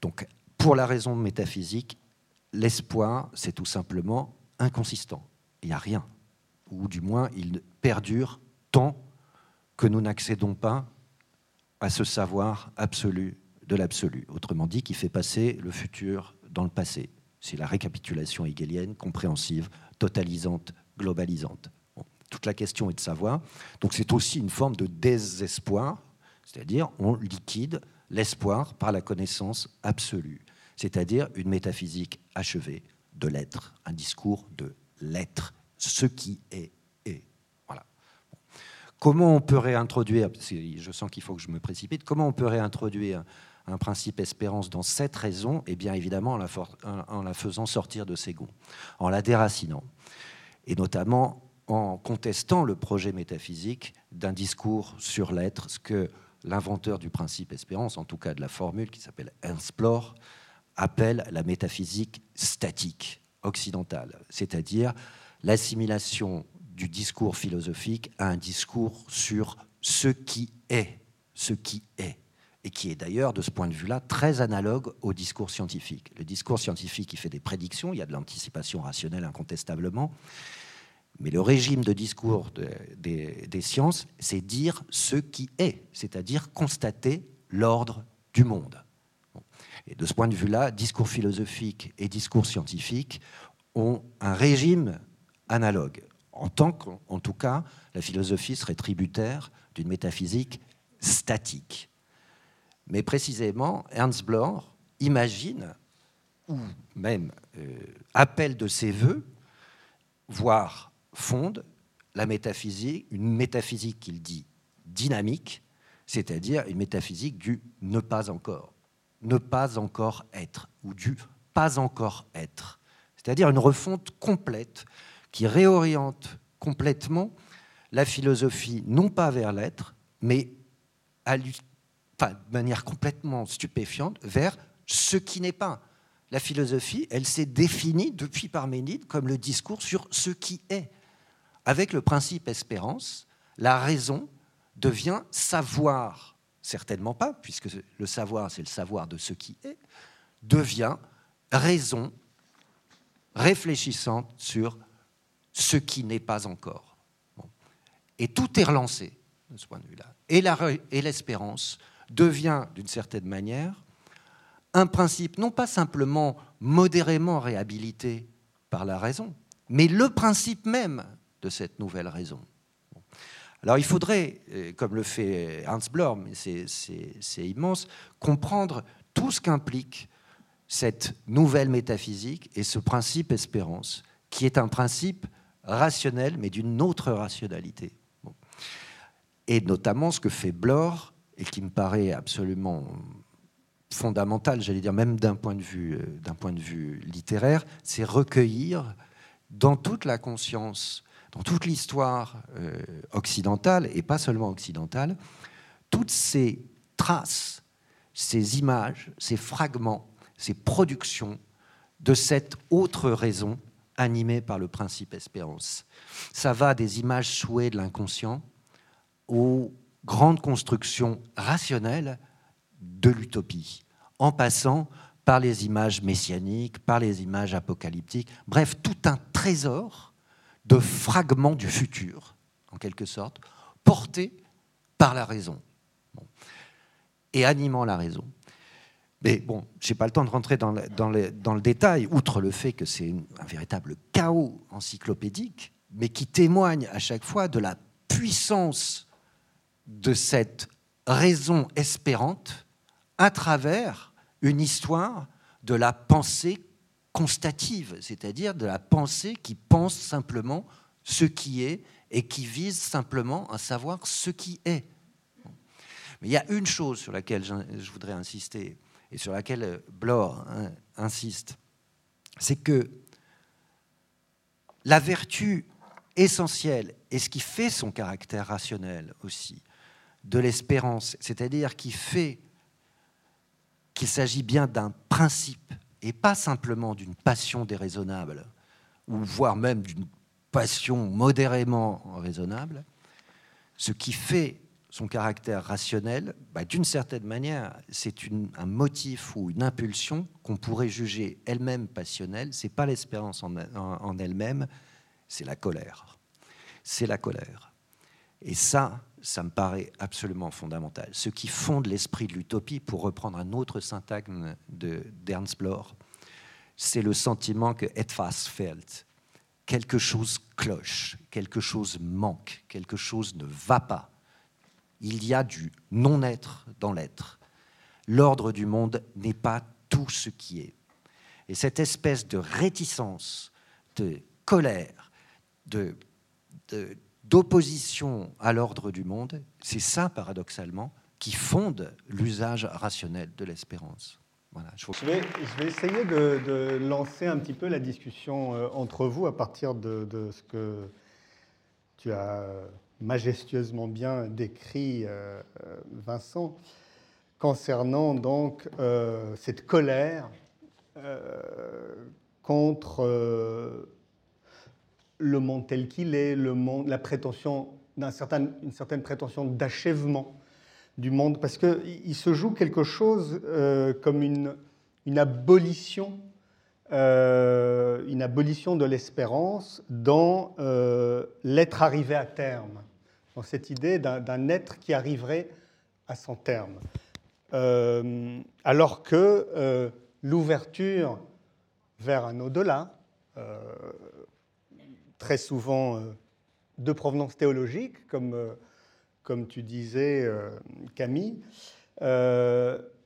Donc, pour la raison métaphysique, l'espoir, c'est tout simplement inconsistant. Il n'y a rien. Ou du moins, il perdure tant que nous n'accédons pas à ce savoir absolu de l'absolu. Autrement dit, qui fait passer le futur dans le passé. C'est la récapitulation hegelienne, compréhensive, totalisante, globalisante. toute la question est de savoir. Donc c'est aussi une forme de désespoir, c'est-à-dire on liquide l'espoir par la connaissance absolue c'est-à-dire une métaphysique achevée de l'être, un discours de l'être, ce qui est est. Voilà. Comment on peut réintroduire, je sens qu'il faut que je me précipite, comment on peut réintroduire un principe espérance dans cette raison? Eh bien évidemment en la, faisant sortir de ses gonds, en la déracinant, et notamment en contestant le projet métaphysique d'un discours sur l'être, ce que l'inventeur du principe espérance, en tout cas de la formule qui s'appelle Bloch, appelle la métaphysique statique occidentale, c'est-à-dire l'assimilation du discours philosophique à un discours sur ce qui est, ce qui est, et qui est d'ailleurs, de ce point de vue-là, très analogue au discours scientifique. Le discours scientifique, il fait des prédictions, il y a de l'anticipation rationnelle incontestablement, mais le régime de discours des sciences, c'est dire ce qui est, c'est-à-dire constater l'ordre du monde. Et de ce point de vue-là, discours philosophique et discours scientifique ont un régime analogue, en tant qu'en tout cas, la philosophie serait tributaire d'une métaphysique statique. Mais précisément, Ernst Bloch imagine, ou même euh, appelle de ses voeux, voire fonde la métaphysique, une métaphysique qu'il dit dynamique, c'est-à-dire une métaphysique du ne pas encore ne pas encore être, ou du pas encore être. C'est-à-dire une refonte complète qui réoriente complètement la philosophie, non pas vers l'être, mais à de manière complètement stupéfiante, vers ce qui n'est pas. La philosophie, elle s'est définie depuis Parménide comme le discours sur ce qui est. Avec le principe espérance, la raison devient savoir Certainement pas, puisque le savoir, c'est le savoir de ce qui est, devient raison réfléchissante sur ce qui n'est pas encore. Et tout est relancé de ce point de vue-là. Et l'espérance devient, d'une certaine manière, un principe non pas simplement modérément réhabilité par la raison, mais le principe même de cette nouvelle raison. Alors il faudrait, euh, comme le fait Hans mais c'est immense, comprendre tout ce qu'implique cette nouvelle métaphysique et ce principe espérance, qui est un principe rationnel, mais d'une autre rationalité. Et notamment ce que fait Bloch, et qui me paraît absolument fondamental, j'allais dire même d'un point, euh, d'un point de vue littéraire, c'est recueillir dans toute la conscience dans toute l'histoire euh, occidentale, et pas seulement occidentale, toutes ces traces, ces images, ces fragments, ces productions de cette autre raison animée par le principe espérance. Ça va des images souhaits de l'inconscient aux grande construction rationnelle de l'utopie, en passant par les images messianiques, par les images apocalyptiques, bref, tout un trésor de fragments du futur, en quelque sorte, portés par la raison et animant la raison. Mais bon, je n'ai pas le temps de rentrer dans le, dans, dans le, détail, outre le fait que c'est un véritable chaos encyclopédique, mais qui témoigne à chaque fois de la puissance de cette raison espérante à travers une histoire de la pensée constative, c'est-à-dire de la pensée qui pense simplement ce qui est et qui vise simplement à savoir ce qui est. Mais il y a une chose sur laquelle je voudrais insister, et sur laquelle euh, Blore hein, insiste, c'est que la vertu essentielle, et ce qui fait son caractère rationnel aussi, de l'espérance, c'est-à-dire qui fait qu'il s'agit bien d'un principe et pas simplement d'une passion déraisonnable, ou voire même d'une passion modérément raisonnable, ce qui fait son caractère rationnel, bah, d'une certaine manière, c'est un motif ou une impulsion qu'on pourrait juger elle-même passionnelle. C'est pas l'espérance en, elle-même, c'est la colère. C'est la colère. Et ça, ça me paraît absolument fondamental. Ce qui fonde l'esprit de l'utopie, pour reprendre un autre syntagme d'Ernst Bloch, c'est le sentiment que etwas fehlt. Quelque chose cloche, quelque chose manque, quelque chose ne va pas il y a du non-être dans l'être. L'ordre du monde n'est pas tout ce qui est. Et cette espèce de réticence, de colère, d'opposition à l'ordre du monde, c'est ça, paradoxalement, qui fonde l'usage rationnel de l'espérance. Voilà, je, vais, essayer de, lancer un petit peu la discussion euh, entre vous à partir de ce que tu as majestueusement bien décrit euh, euh, Vincent, concernant donc cette colère contre le monde tel qu'il est, le monde, la prétention d'une certain, certaine prétention d'achèvement du monde, parce qu'il se joue quelque chose comme une, une abolition une abolition de l'espérance dans l'être arrivé à terme dans cette idée d'un être qui arriverait à son terme. Euh, alors que euh, l'ouverture vers un au-delà, euh, très souvent de provenance théologique, comme, comme tu disais, Camille,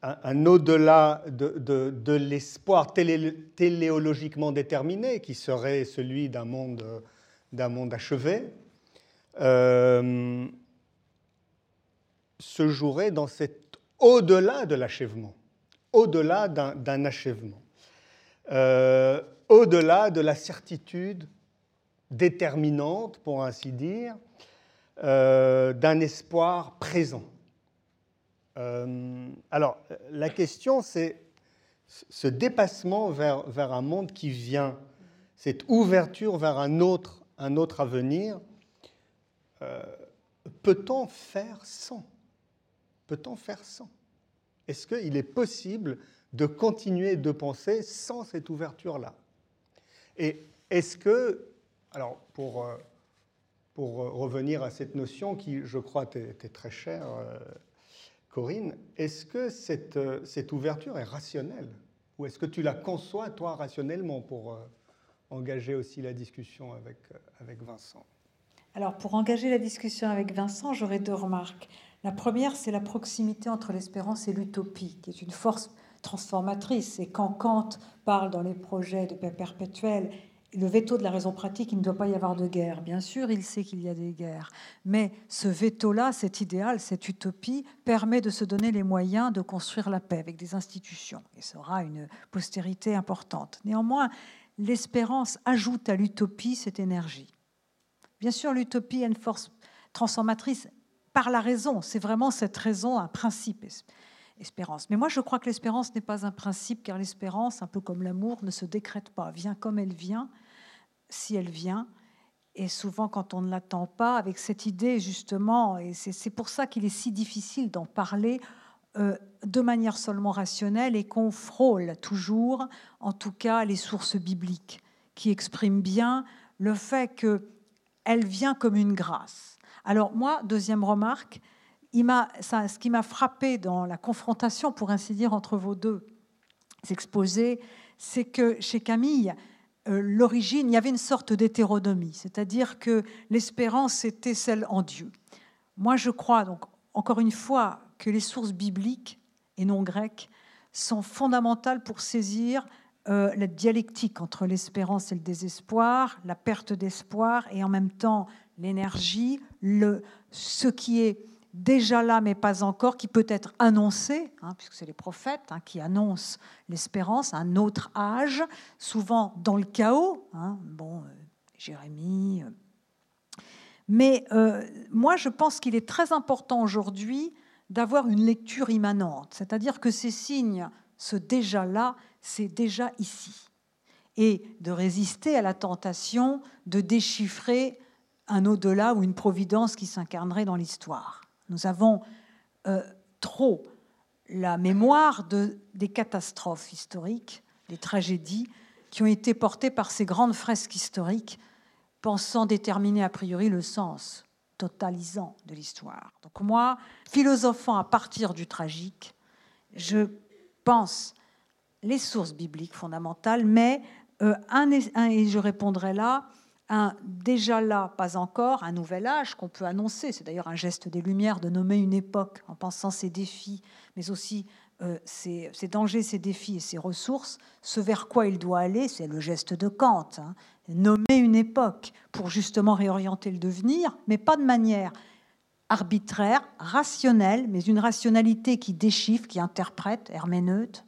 un, au-delà de, l'espoir téléologiquement déterminé, qui serait celui d'un monde, achevé, euh, se jouerait dans cet au-delà de l'achèvement, au-delà d'un achèvement, euh, au-delà de la certitude déterminante, pour ainsi dire, euh, d'un espoir présent. alors, la question, c'est ce dépassement vers, vers, un monde qui vient, cette ouverture vers un autre, un autre avenir, euh, peut-on faire sans? Peut-on faire sans? Est-ce qu'il est possible de continuer de penser sans cette ouverture-là? Et est-ce que, alors pour, euh, pour revenir à cette notion qui, je crois, t'est très chère, euh, Corinne, est-ce que cette, cette ouverture est rationnelle? Ou est-ce que tu la conçois, toi, rationnellement, pour engager aussi la discussion avec, avec Vincent? Alors, pour engager la discussion avec Vincent, j'aurais deux remarques. La première, c'est la proximité entre l'espérance et l'utopie, qui est une force transformatrice. Et quand Kant parle dans les projets de paix perpétuelle, le veto de la raison pratique, il ne doit pas y avoir de guerre. Bien sûr, il sait qu'il y a des guerres. Mais ce veto-là, cet idéal, cette utopie, permet de se donner les moyens de construire la paix avec des institutions. Et ça aura une postérité importante. Néanmoins, l'espérance ajoute à l'utopie cette énergie. Bien sûr, l'utopie a une force transformatrice par la raison. C'est vraiment cette raison, un principe, espérance. Mais moi, je crois que l'espérance n'est pas un principe, car l'espérance, un peu comme l'amour, ne se décrète pas, vient comme elle vient, si elle vient, et souvent quand on ne l'attend pas, avec cette idée justement, et c'est pour ça qu'il est si difficile d'en parler euh, de manière seulement rationnelle et qu'on frôle toujours, en tout cas, les sources bibliques qui expriment bien le fait qu'elle vient comme une grâce. Alors moi, deuxième remarque, ce qui m'a frappé dans la confrontation, pour ainsi dire, entre vos deux exposés, c'est que chez Camille, l'origine, il y avait une sorte d'hétéronomie, c'est-à-dire que l'espérance était celle en Dieu. Moi, je crois, donc, encore une fois, que les sources bibliques et non grecques sont fondamentales pour saisir euh, la dialectique entre l'espérance et le désespoir, la perte d'espoir et en même temps l'énergie, le, ce qui est déjà là mais pas encore, qui peut être annoncé, hein, puisque c'est les prophètes hein, qui annoncent l'espérance, un autre âge, souvent dans le chaos. Hein, bon, euh, Jérémie. Euh. Mais euh, moi, je pense qu'il est très important aujourd'hui d'avoir une lecture immanente, c'est-à-dire que ces signes, ce déjà là, c'est déjà ici, et de résister à la tentation de déchiffrer un au-delà ou une providence qui s'incarnerait dans l'histoire. Nous avons euh, trop la mémoire de, des catastrophes historiques, des tragédies qui ont été portées par ces grandes fresques historiques, pensant déterminer a priori le sens totalisant de l'histoire. Donc moi, philosophant à partir du tragique, je pense les sources bibliques fondamentales, mais euh, et je répondrai là, déjà là, pas encore, un nouvel âge qu'on peut annoncer. C'est d'ailleurs un geste des Lumières de nommer une époque en pensant ses défis, mais aussi euh, ses, dangers, ses défis et ses ressources. Ce vers quoi il doit aller, c'est le geste de Kant. Hein. Nommer une époque pour justement réorienter le devenir, mais pas de manière arbitraire, rationnelle, mais une rationalité qui déchiffre, qui interprète, herméneute.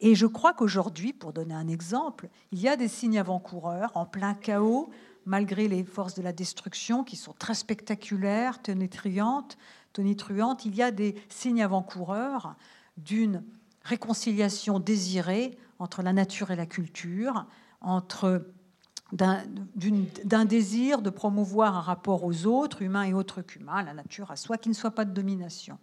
Et je crois qu'aujourd'hui, pour donner un exemple, il y a des signes avant-coureurs en plein chaos, malgré les forces de la destruction qui sont très spectaculaires, tonitruantes, tonitruantes, il y a des signes avant-coureurs d'une réconciliation désirée entre la nature et la culture, entre d'un désir de promouvoir un rapport aux autres, humains et autres qu'humains, la nature à soi, qui ne soit pas de domination.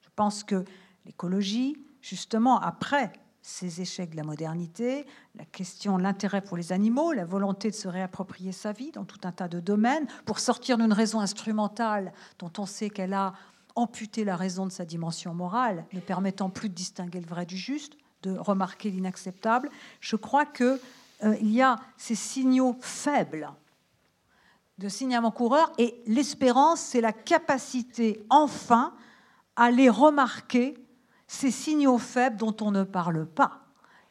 Je pense que l'écologie, justement, après ces échecs de la modernité, la question, l'intérêt pour les animaux, la volonté de se réapproprier sa vie dans tout un tas de domaines, pour sortir d'une raison instrumentale dont on sait qu'elle a amputé la raison de sa dimension morale, ne permettant plus de distinguer le vrai du juste, de remarquer l'inacceptable. Je crois qu'il euh, y a ces signaux faibles de signes avant-coureurs et l'espérance, c'est la capacité enfin à les remarquer ces signaux faibles dont on ne parle pas,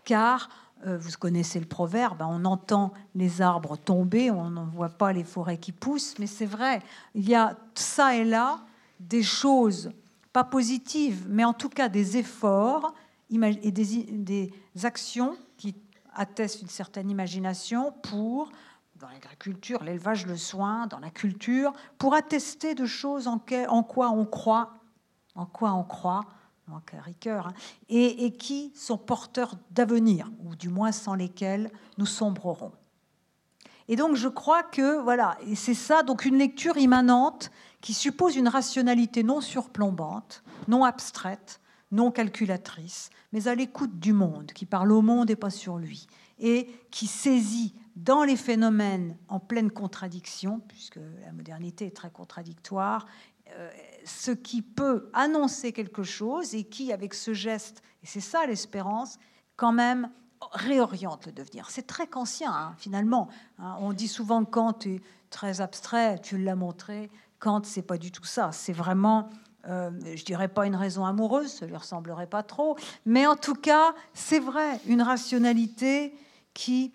car euh, vous connaissez le proverbe, hein, on entend les arbres tomber, on n'en voit pas les forêts qui poussent, mais c'est vrai, il y a ça et là des choses, pas positives, mais en tout cas des efforts et des, actions qui attestent une certaine imagination pour, dans l'agriculture, l'élevage, le soin, dans la culture, pour attester de choses en quoi on croit, en quoi on croit, Hein, et, qui sont porteurs d'avenir, ou du moins sans lesquels nous sombrerons. Et donc je crois que, voilà, et c'est ça, donc une lecture immanente qui suppose une rationalité non surplombante, non abstraite, non calculatrice, mais à l'écoute du monde, qui parle au monde et pas sur lui, et qui saisit dans les phénomènes en pleine contradiction, puisque la modernité est très contradictoire, ce qui peut annoncer quelque chose et qui, avec ce geste, et c'est ça l'espérance, quand même réoriente le devenir. C'est très kantien, hein, finalement. Hein. on dit souvent que Kant est très abstrait, tu l'as montré. Kant, c'est pas du tout ça. C'est vraiment, euh, je dirais pas une raison amoureuse, ça lui ressemblerait pas trop, mais en tout cas, c'est vrai, une rationalité qui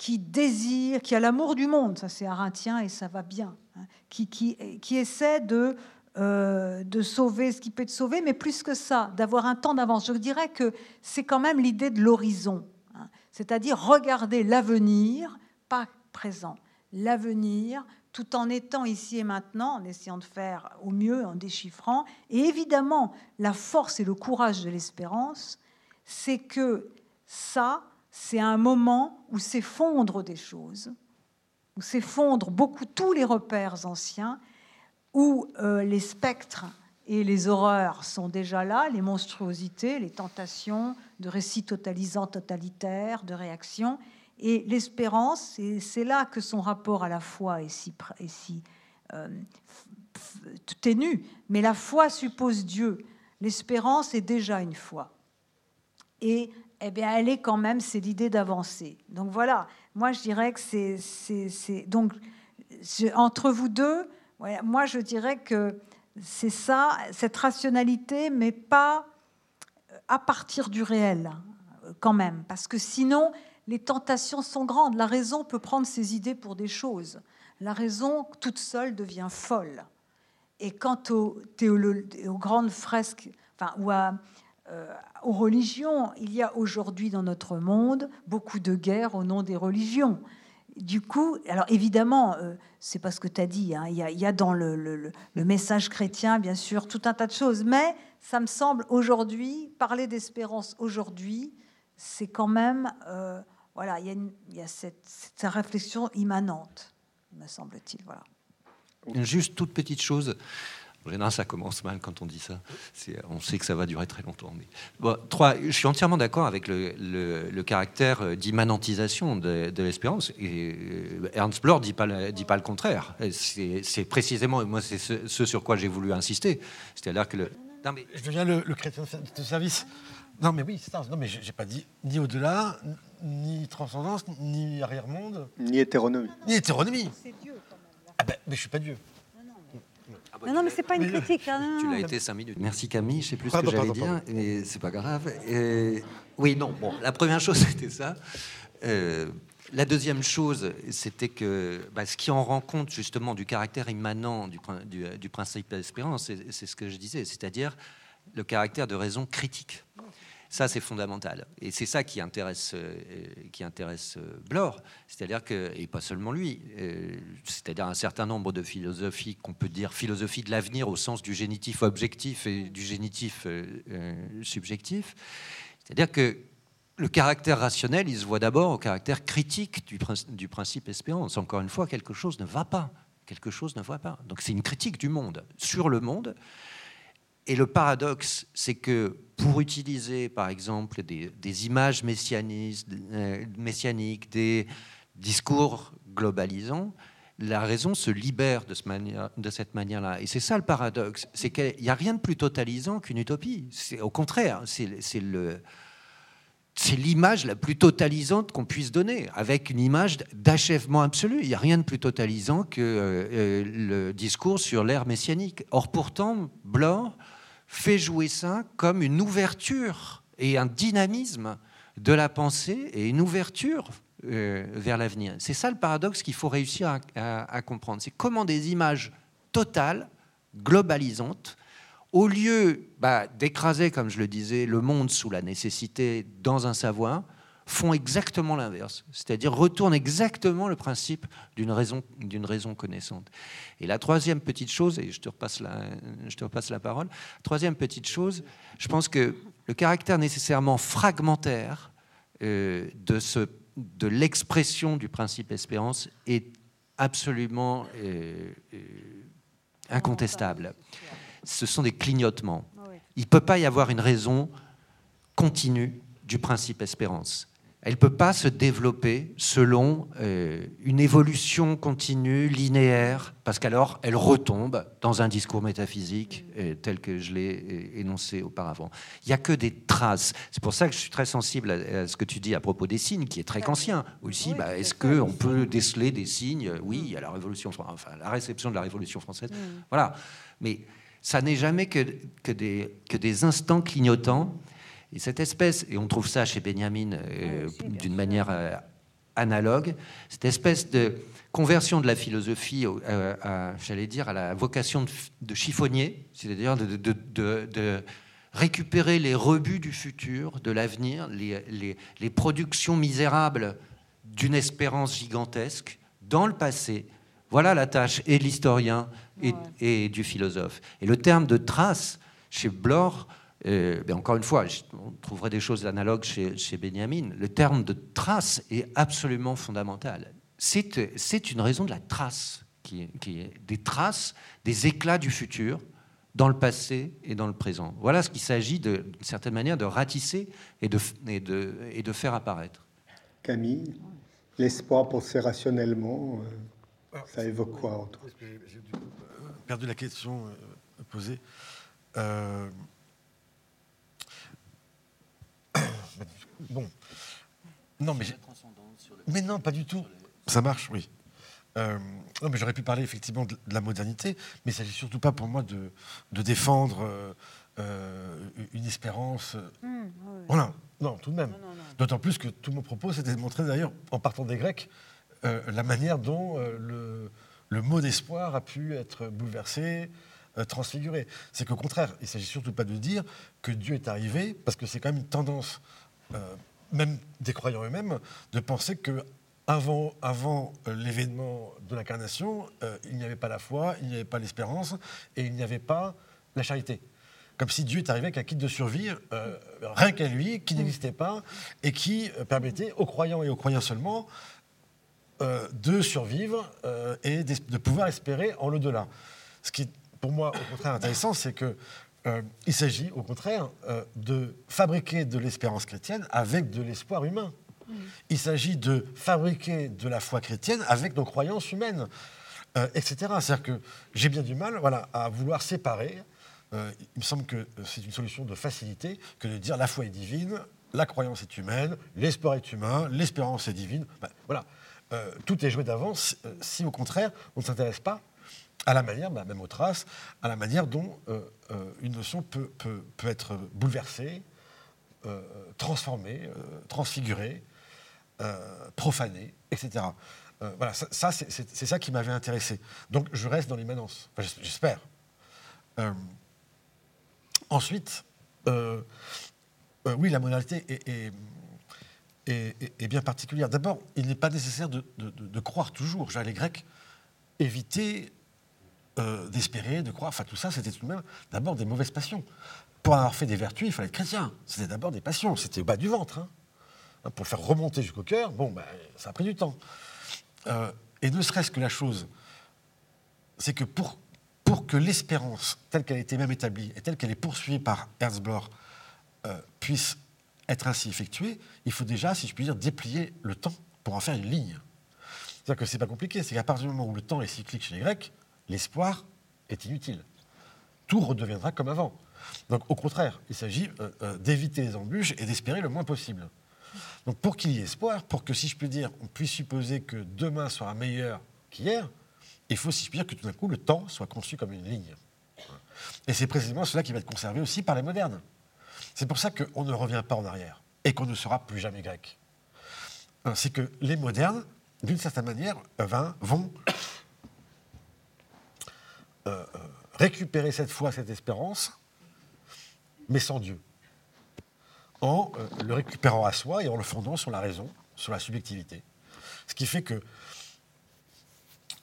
qui désire, qui a l'amour du monde, ça c'est arintien et ça va bien, hein, qui, essaie de euh, de sauver ce qui peut être sauvé, mais plus que ça, d'avoir un temps d'avance. Je dirais que c'est quand même l'idée de l'horizon, hein. c'est-à-dire regarder l'avenir, pas présent, l'avenir, tout en étant ici et maintenant, en essayant de faire au mieux, en déchiffrant. Et évidemment, la force et le courage de l'espérance, c'est que ça, c'est un moment où s'effondrent des choses où s'effondrent beaucoup tous les repères anciens, où euh, les spectres et les horreurs sont déjà là, les monstruosités, les tentations de récits totalisants, totalitaires, de réactions, et l'espérance, c'est là que son rapport à la foi est si, est si euh, ténu, mais la foi suppose Dieu. L'espérance est déjà une foi. Et eh bien, elle est quand même, c'est l'idée d'avancer. Donc voilà, moi je dirais que c'est. Donc, entre vous deux, moi je dirais que c'est ça, cette rationalité, mais pas à partir du réel, quand même. Parce que sinon, les tentations sont grandes. La raison peut prendre ses idées pour des choses. La raison, toute seule, devient folle. Et quant aux, aux grandes fresques, enfin, ou à, euh, aux religions, il y a aujourd'hui dans notre monde beaucoup de guerres au nom des religions. Du coup, alors évidemment, euh, c'est pas ce que tu as dit, hein. il, y a, dans le, message chrétien, bien sûr, tout un tas de choses, mais ça me semble aujourd'hui, parler d'espérance aujourd'hui, c'est quand même euh, voilà, il y a, cette, réflexion immanente, me semble-t-il. Voilà. Juste toute petite chose. En général, ça commence mal quand on dit ça. On sait que ça va durer très longtemps. Mais... Bon, trois, je suis entièrement d'accord avec le, caractère d'immanentisation de, l'espérance. Et euh, Ernst Bloch ne dit, pas dit pas le contraire. C'est précisément, moi, c'est ce, sur quoi j'ai voulu insister. C'est-à-dire que le. Non, mais... Je deviens le, chrétien de service. Non, mais oui, c'est ça. Non, mais j'ai pas dit ni au-delà, ni transcendance, ni arrière-monde. Ni hétéronomie. Ni hétéronomie. C'est Dieu, quand même. Ah ben, mais je suis pas Dieu. Non, non, mais c'est pas une critique. Hein, tu l'as été cinq minutes. Merci Camille, je sais plus ce que j'allais dire, mais c'est pas grave. oui, non, bon, la première chose, <laughs> c'était ça. Euh, la deuxième chose, c'était que bah, ce qui en rend compte justement du caractère immanent du, du, du principe d'espérance, c'est ce que je disais, c'est-à-dire le caractère de raison critique. Ça, c'est fondamental. Et c'est ça qui intéresse, euh, qui intéresse euh, Blore. C'est-à-dire que, et pas seulement lui, euh, c'est-à-dire un certain nombre de philosophies qu'on peut dire philosophie de l'avenir au sens du génitif objectif et du génitif subjectif. C'est-à-dire que le caractère rationnel, il se voit d'abord au caractère critique du, du principe espérance. Encore une fois, quelque chose ne va pas. Quelque chose ne va pas. Donc c'est une critique du monde, sur le monde. Et le paradoxe, c'est que pour utiliser, par exemple, des, images euh, messianiques, des discours globalisants, la raison se libère de, cette manière-là. Et c'est ça le paradoxe, c'est qu'il n'y a rien de plus totalisant qu'une utopie. Au contraire, c'est le, c'est l'image la plus totalisante qu'on puisse donner, avec une image d'achèvement absolu. Il n'y a rien de plus totalisant que euh, euh, le discours sur l'ère messianique. Or, pourtant, Bloch fait jouer ça comme une ouverture et un dynamisme de la pensée et une ouverture euh, vers l'avenir. C'est ça le paradoxe qu'il faut réussir à, comprendre. C'est comment des images totales, globalisantes, au lieu bah, d'écraser, comme je le disais, le monde sous la nécessité dans un savoir, font exactement l'inverse, c'est-à-dire retournent exactement le principe d'une raison, d'une raison connaissante. Et la troisième petite chose, et je te repasse la, je te repasse la parole, troisième petite chose, je pense que le caractère nécessairement fragmentaire euh, de, ce, de l'expression du principe espérance est absolument euh, euh, incontestable. Ce sont des clignotements. Il ne peut pas y avoir une raison continue du principe espérance elle ne peut pas se développer selon euh, une évolution continue, linéaire, parce qu'alors elle retombe dans un discours métaphysique euh, tel que je l'ai euh, énoncé auparavant. Il n'y a que des traces. C'est pour ça que je suis très sensible à, ce que tu dis à propos des signes, qui est très ancien aussi. Bah, est-ce qu'on peut déceler des signes? Oui, à la Révolution, enfin la réception de la Révolution française. Mm. Voilà. Mais ça n'est jamais que, que, des, que des instants clignotants et cette espèce, et on trouve ça chez Benjamin euh, d'une manière euh, analogue, cette espèce de conversion de la philosophie, à, j'allais dire, à la vocation de, chiffonnier, c'est-à-dire de, récupérer les rebuts du futur, de l'avenir, les, productions misérables d'une espérance gigantesque dans le passé. Voilà la tâche et de l'historien et, et, du philosophe. Et le terme de trace, chez Bloch, euh, ben, encore une fois, on trouverait des choses analogues chez, chez Benjamin. Le terme de trace est absolument fondamental. c'est une raison de la trace, qui est, qui est des traces, des éclats du futur dans le passé et dans le présent. Voilà ce qu'il s'agit d'une certaine manière de ratisser et de, et de, et de faire apparaître. Camille, l'espoir penser rationnellement, euh, ça évoque quoi J'ai perdu la question euh, posée. Euh, bon. Non, mais. Mais non, pas du tout. Ça marche, oui. Euh, non, mais j'aurais pu parler effectivement de, la modernité, mais il ne s'agit surtout pas pour moi de, de défendre euh, euh, une espérance. Mmh, voilà, non, tout de même. D'autant plus que tout mon propos, c'était de montrer d'ailleurs, en partant des Grecs, la manière dont le, le, mot d'espoir a pu être bouleversé, transfiguré. C'est qu'au contraire, il ne s'agit surtout pas de dire que Dieu est arrivé, parce que c'est quand même une tendance, même des croyants eux-mêmes, de penser que avant, avant euh, l'événement de l'incarnation, euh, il n'y avait pas la foi, il n'y avait pas l'espérance et il n'y avait pas la charité. Comme si Dieu est arrivé avec un kit de survie, euh, rien qu'à lui, qui n'existait pas et qui permettait aux croyants et aux croyants seulement de survivre et de pouvoir espérer en l'au-delà. Ce qui est pour moi au contraire intéressant, c'est que il s'agit au contraire de fabriquer de l'espérance chrétienne avec de l'espoir humain. Il s'agit de fabriquer de la foi chrétienne avec nos croyances humaines, euh, etc. C'est-à-dire que j'ai bien du mal voilà, à vouloir séparer. Euh, il me semble que c'est une solution de facilité que de dire la foi est divine, la croyance est humaine, l'espoir est humain, l'espérance est divine. Ben, voilà. Euh, tout est joué d'avance si au contraire on ne s'intéresse pas à la manière, ben, même aux traces, à la manière dont une notion peut, peut, peut être bouleversée, transformée, transfigurée, euh, profané, etc. Euh, voilà, ça, c'est ça qui m'avait intéressé. Donc je reste dans l'immanence, j'espère. Euh, ensuite, oui, la modalité est, bien particulière. D'abord, il n'est pas nécessaire de, croire toujours. les Grecs évitaient d'espérer, de croire. Enfin, tout ça, c'était tout de même d'abord des mauvaises passions. Pour avoir fait des vertus, il fallait être chrétien. C'était d'abord des passions. C'était au bas du ventre. Hein. Hein, pour faire remonter jusqu'au cœur, bon, ben, ça a pris du temps. Euh, et ne serait-ce que la chose, c'est que pour, pour que l'espérance, telle qu'elle a été même établie et telle qu'elle est poursuivie par Herzblor, euh, puisse être ainsi effectuée, il faut déjà, si je puis dire, déplier le temps pour en faire une ligne. C'est-à-dire que ce n'est pas compliqué, c'est qu'à partir du moment où le temps est cyclique chez les Grecs, l'espoir est inutile. Tout redeviendra comme avant. Donc au contraire, il s'agit euh, d'éviter les embûches et d'espérer le moins possible. Donc pour qu'il y ait espoir, pour que, si je puis dire, on puisse supposer que demain sera meilleur qu'hier, il faut, si je puis dire, que tout d'un coup, le temps soit conçu comme une ligne. Et c'est précisément cela qui va être conservé aussi par les modernes. C'est pour ça qu'on ne revient pas en arrière et qu'on ne sera plus jamais grec. C'est que les modernes, d'une certaine manière, euh, vont euh, euh, récupérer cette foi, cette espérance, mais sans Dieu en euh, le récupérant à soi et en le fondant sur la raison, sur la subjectivité. Ce qui fait que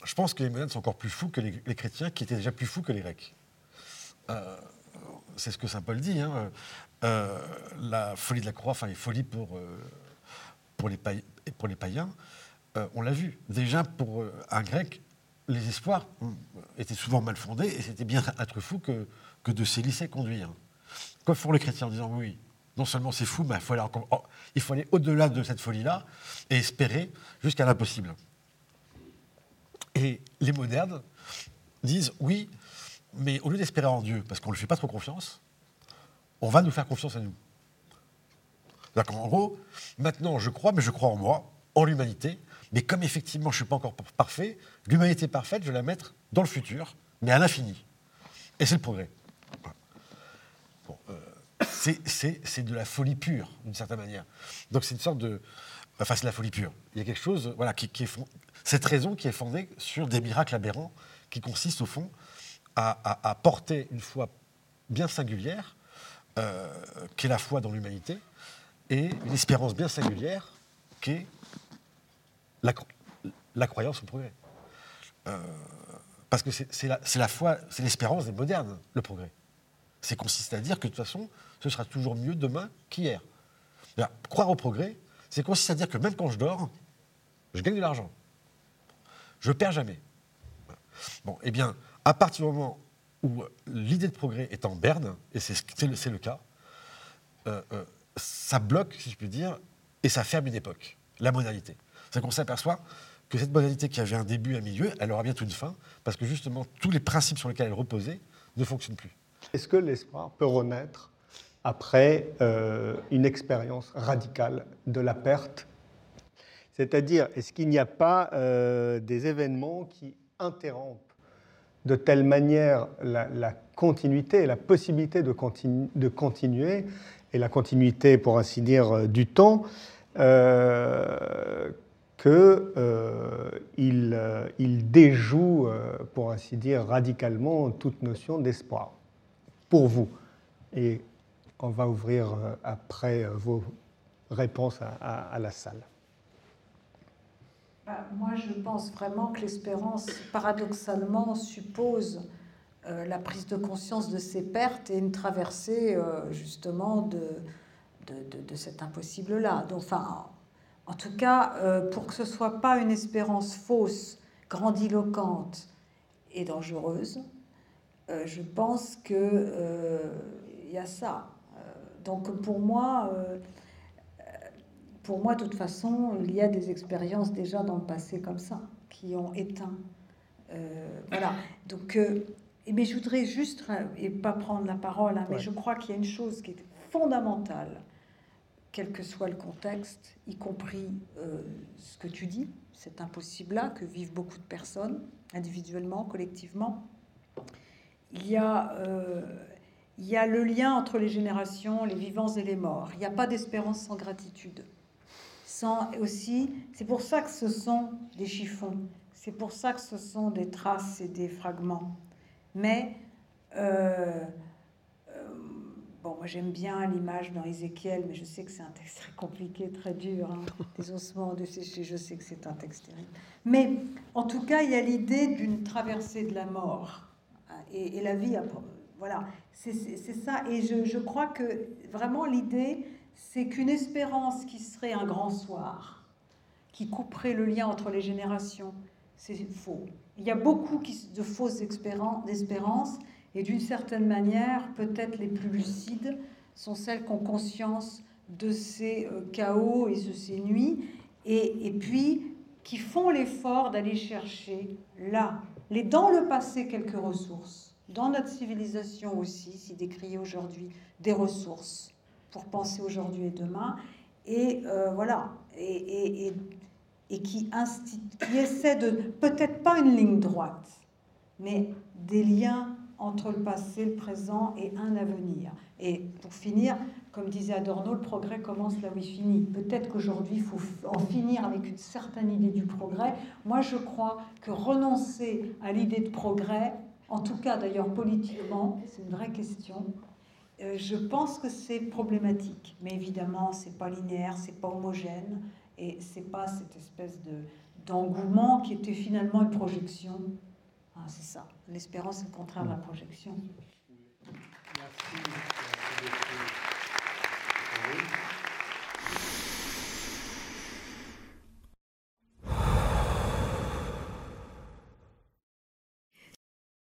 je pense que les modernes sont encore plus fous que les, chrétiens, qui étaient déjà plus fous que les grecs. C'est ce que saint Paul dit. Hein. La folie de la croix, enfin les folies pour, pour, les, pour les païens, on l'a vu. Déjà, pour un grec, les espoirs étaient souvent mal fondés et c'était bien <laughs> être fou que, de se laisser conduire. Quoi font les chrétiens en disant oui, non seulement c'est fou, mais il faut aller, oh, aller au-delà de cette folie-là et espérer jusqu'à l'impossible. Et les modernes disent oui, mais au lieu d'espérer en Dieu, parce qu'on ne lui fait pas trop confiance, on va nous faire confiance à nous. En gros, maintenant je crois, mais je crois en moi, en l'humanité, mais comme effectivement je ne suis pas encore parfait, l'humanité parfaite, je vais la mettre dans le futur, mais à l'infini. Et c'est le progrès. Bon, euh, c'est de la folie pure, d'une certaine manière. Donc c'est une sorte de... Enfin, c'est la folie pure. Il y a quelque chose, voilà, qui, cette raison qui est fondée sur des miracles aberrants, qui consistent au fond à, porter une foi bien singulière, euh, qui est la foi dans l'humanité, et une espérance bien singulière, qui est la, croyance au progrès. Euh, parce que c'est la, foi, c'est l'espérance des modernes, le progrès. C'est consiste à dire que de toute façon, ce sera toujours mieux demain qu'hier. Croire au progrès, c'est consiste à dire que même quand je dors, je gagne de l'argent. Je perds jamais. Bon, eh bien, à partir du moment où l'idée de progrès est en berne, et c'est le, cas, euh, euh, ça bloque, si je puis dire, et ça ferme une époque, la modalité. C'est qu'on s'aperçoit que cette modalité qui avait un début, un milieu, elle aura bientôt une fin, parce que justement, tous les principes sur lesquels elle reposait ne fonctionnent plus. Est-ce que l'espoir peut renaître après euh, une expérience radicale de la perte? C'est-à-dire, est-ce qu'il n'y a pas euh, des événements qui interrompent de telle manière la, continuité, la possibilité de, continuer, et la continuité, pour ainsi dire, euh, du temps, qu'il euh, il déjoue, pour ainsi dire, radicalement toute notion d'espoir. Pour vous. Et on va ouvrir après vos réponses à la salle. Bah, moi, je pense vraiment que l'espérance, paradoxalement, suppose euh, la prise de conscience de ses pertes et une traversée, euh, justement, de, de, cet impossible-là. Enfin, en tout cas, euh, pour que ce soit pas une espérance fausse, grandiloquente et dangereuse, je pense qu'il y a ça. donc, pour moi pour moi, de toute façon, il y a des expériences déjà dans le passé comme ça, qui ont éteint. Euh, voilà. Donc, euh, mais je voudrais juste, et pas prendre la parole, hein, mais je crois qu'il y a une chose qui est fondamentale, quel que soit le contexte, y compris euh, ce que tu dis, c'est impossible-là, que vivent beaucoup de personnes, individuellement, collectivement. Il y a. il y a le lien entre les générations, les vivants et les morts. Il n'y a pas d'espérance sans gratitude aussi, c'est pour ça que ce sont des chiffons, c'est pour ça que ce sont des traces et des fragments. Mais, euh, euh, bon, moi j'aime bien l'image dans Ézéchiel, mais je sais que c'est un texte très compliqué, très dur, hein. <laughs> des ossements desséchés, je sais que c'est un texte terrible. Mais en tout cas, il y a l'idée d'une traversée de la mort hein, et, la vie, voilà, c'est ça. Et je, je crois que vraiment l'idée, c'est qu'une espérance qui serait un grand soir, qui couperait le lien entre les générations, c'est faux. Il y a beaucoup de fausses espérances, et d'une certaine manière, peut-être les plus lucides sont celles qui ont conscience de ces euh, chaos et de ces nuits, et, et puis qui font l'effort d'aller chercher là, les, dans le passé, quelques ressources, dans notre civilisation aussi, si décriée aujourd'hui, des ressources pour penser aujourd'hui et demain. Et euh, voilà, et, et, et qui, qui essaie de, peut-être pas une ligne droite, mais des liens entre le passé, le présent et un avenir. Et pour finir, comme disait Adorno, le progrès commence là où il finit. Peut-être qu'aujourd'hui, il faut en finir avec une certaine idée du progrès. Moi, je crois que renoncer à l'idée de progrès, en tout cas d'ailleurs politiquement, c'est une vraie question, euh, je pense que c'est problématique, mais évidemment, c'est pas linéaire, c'est pas homogène, et c'est pas cette espèce de d'engouement qui était finalement une projection. Ah, c'est ça. L'espérance est le contraire de la projection. Merci.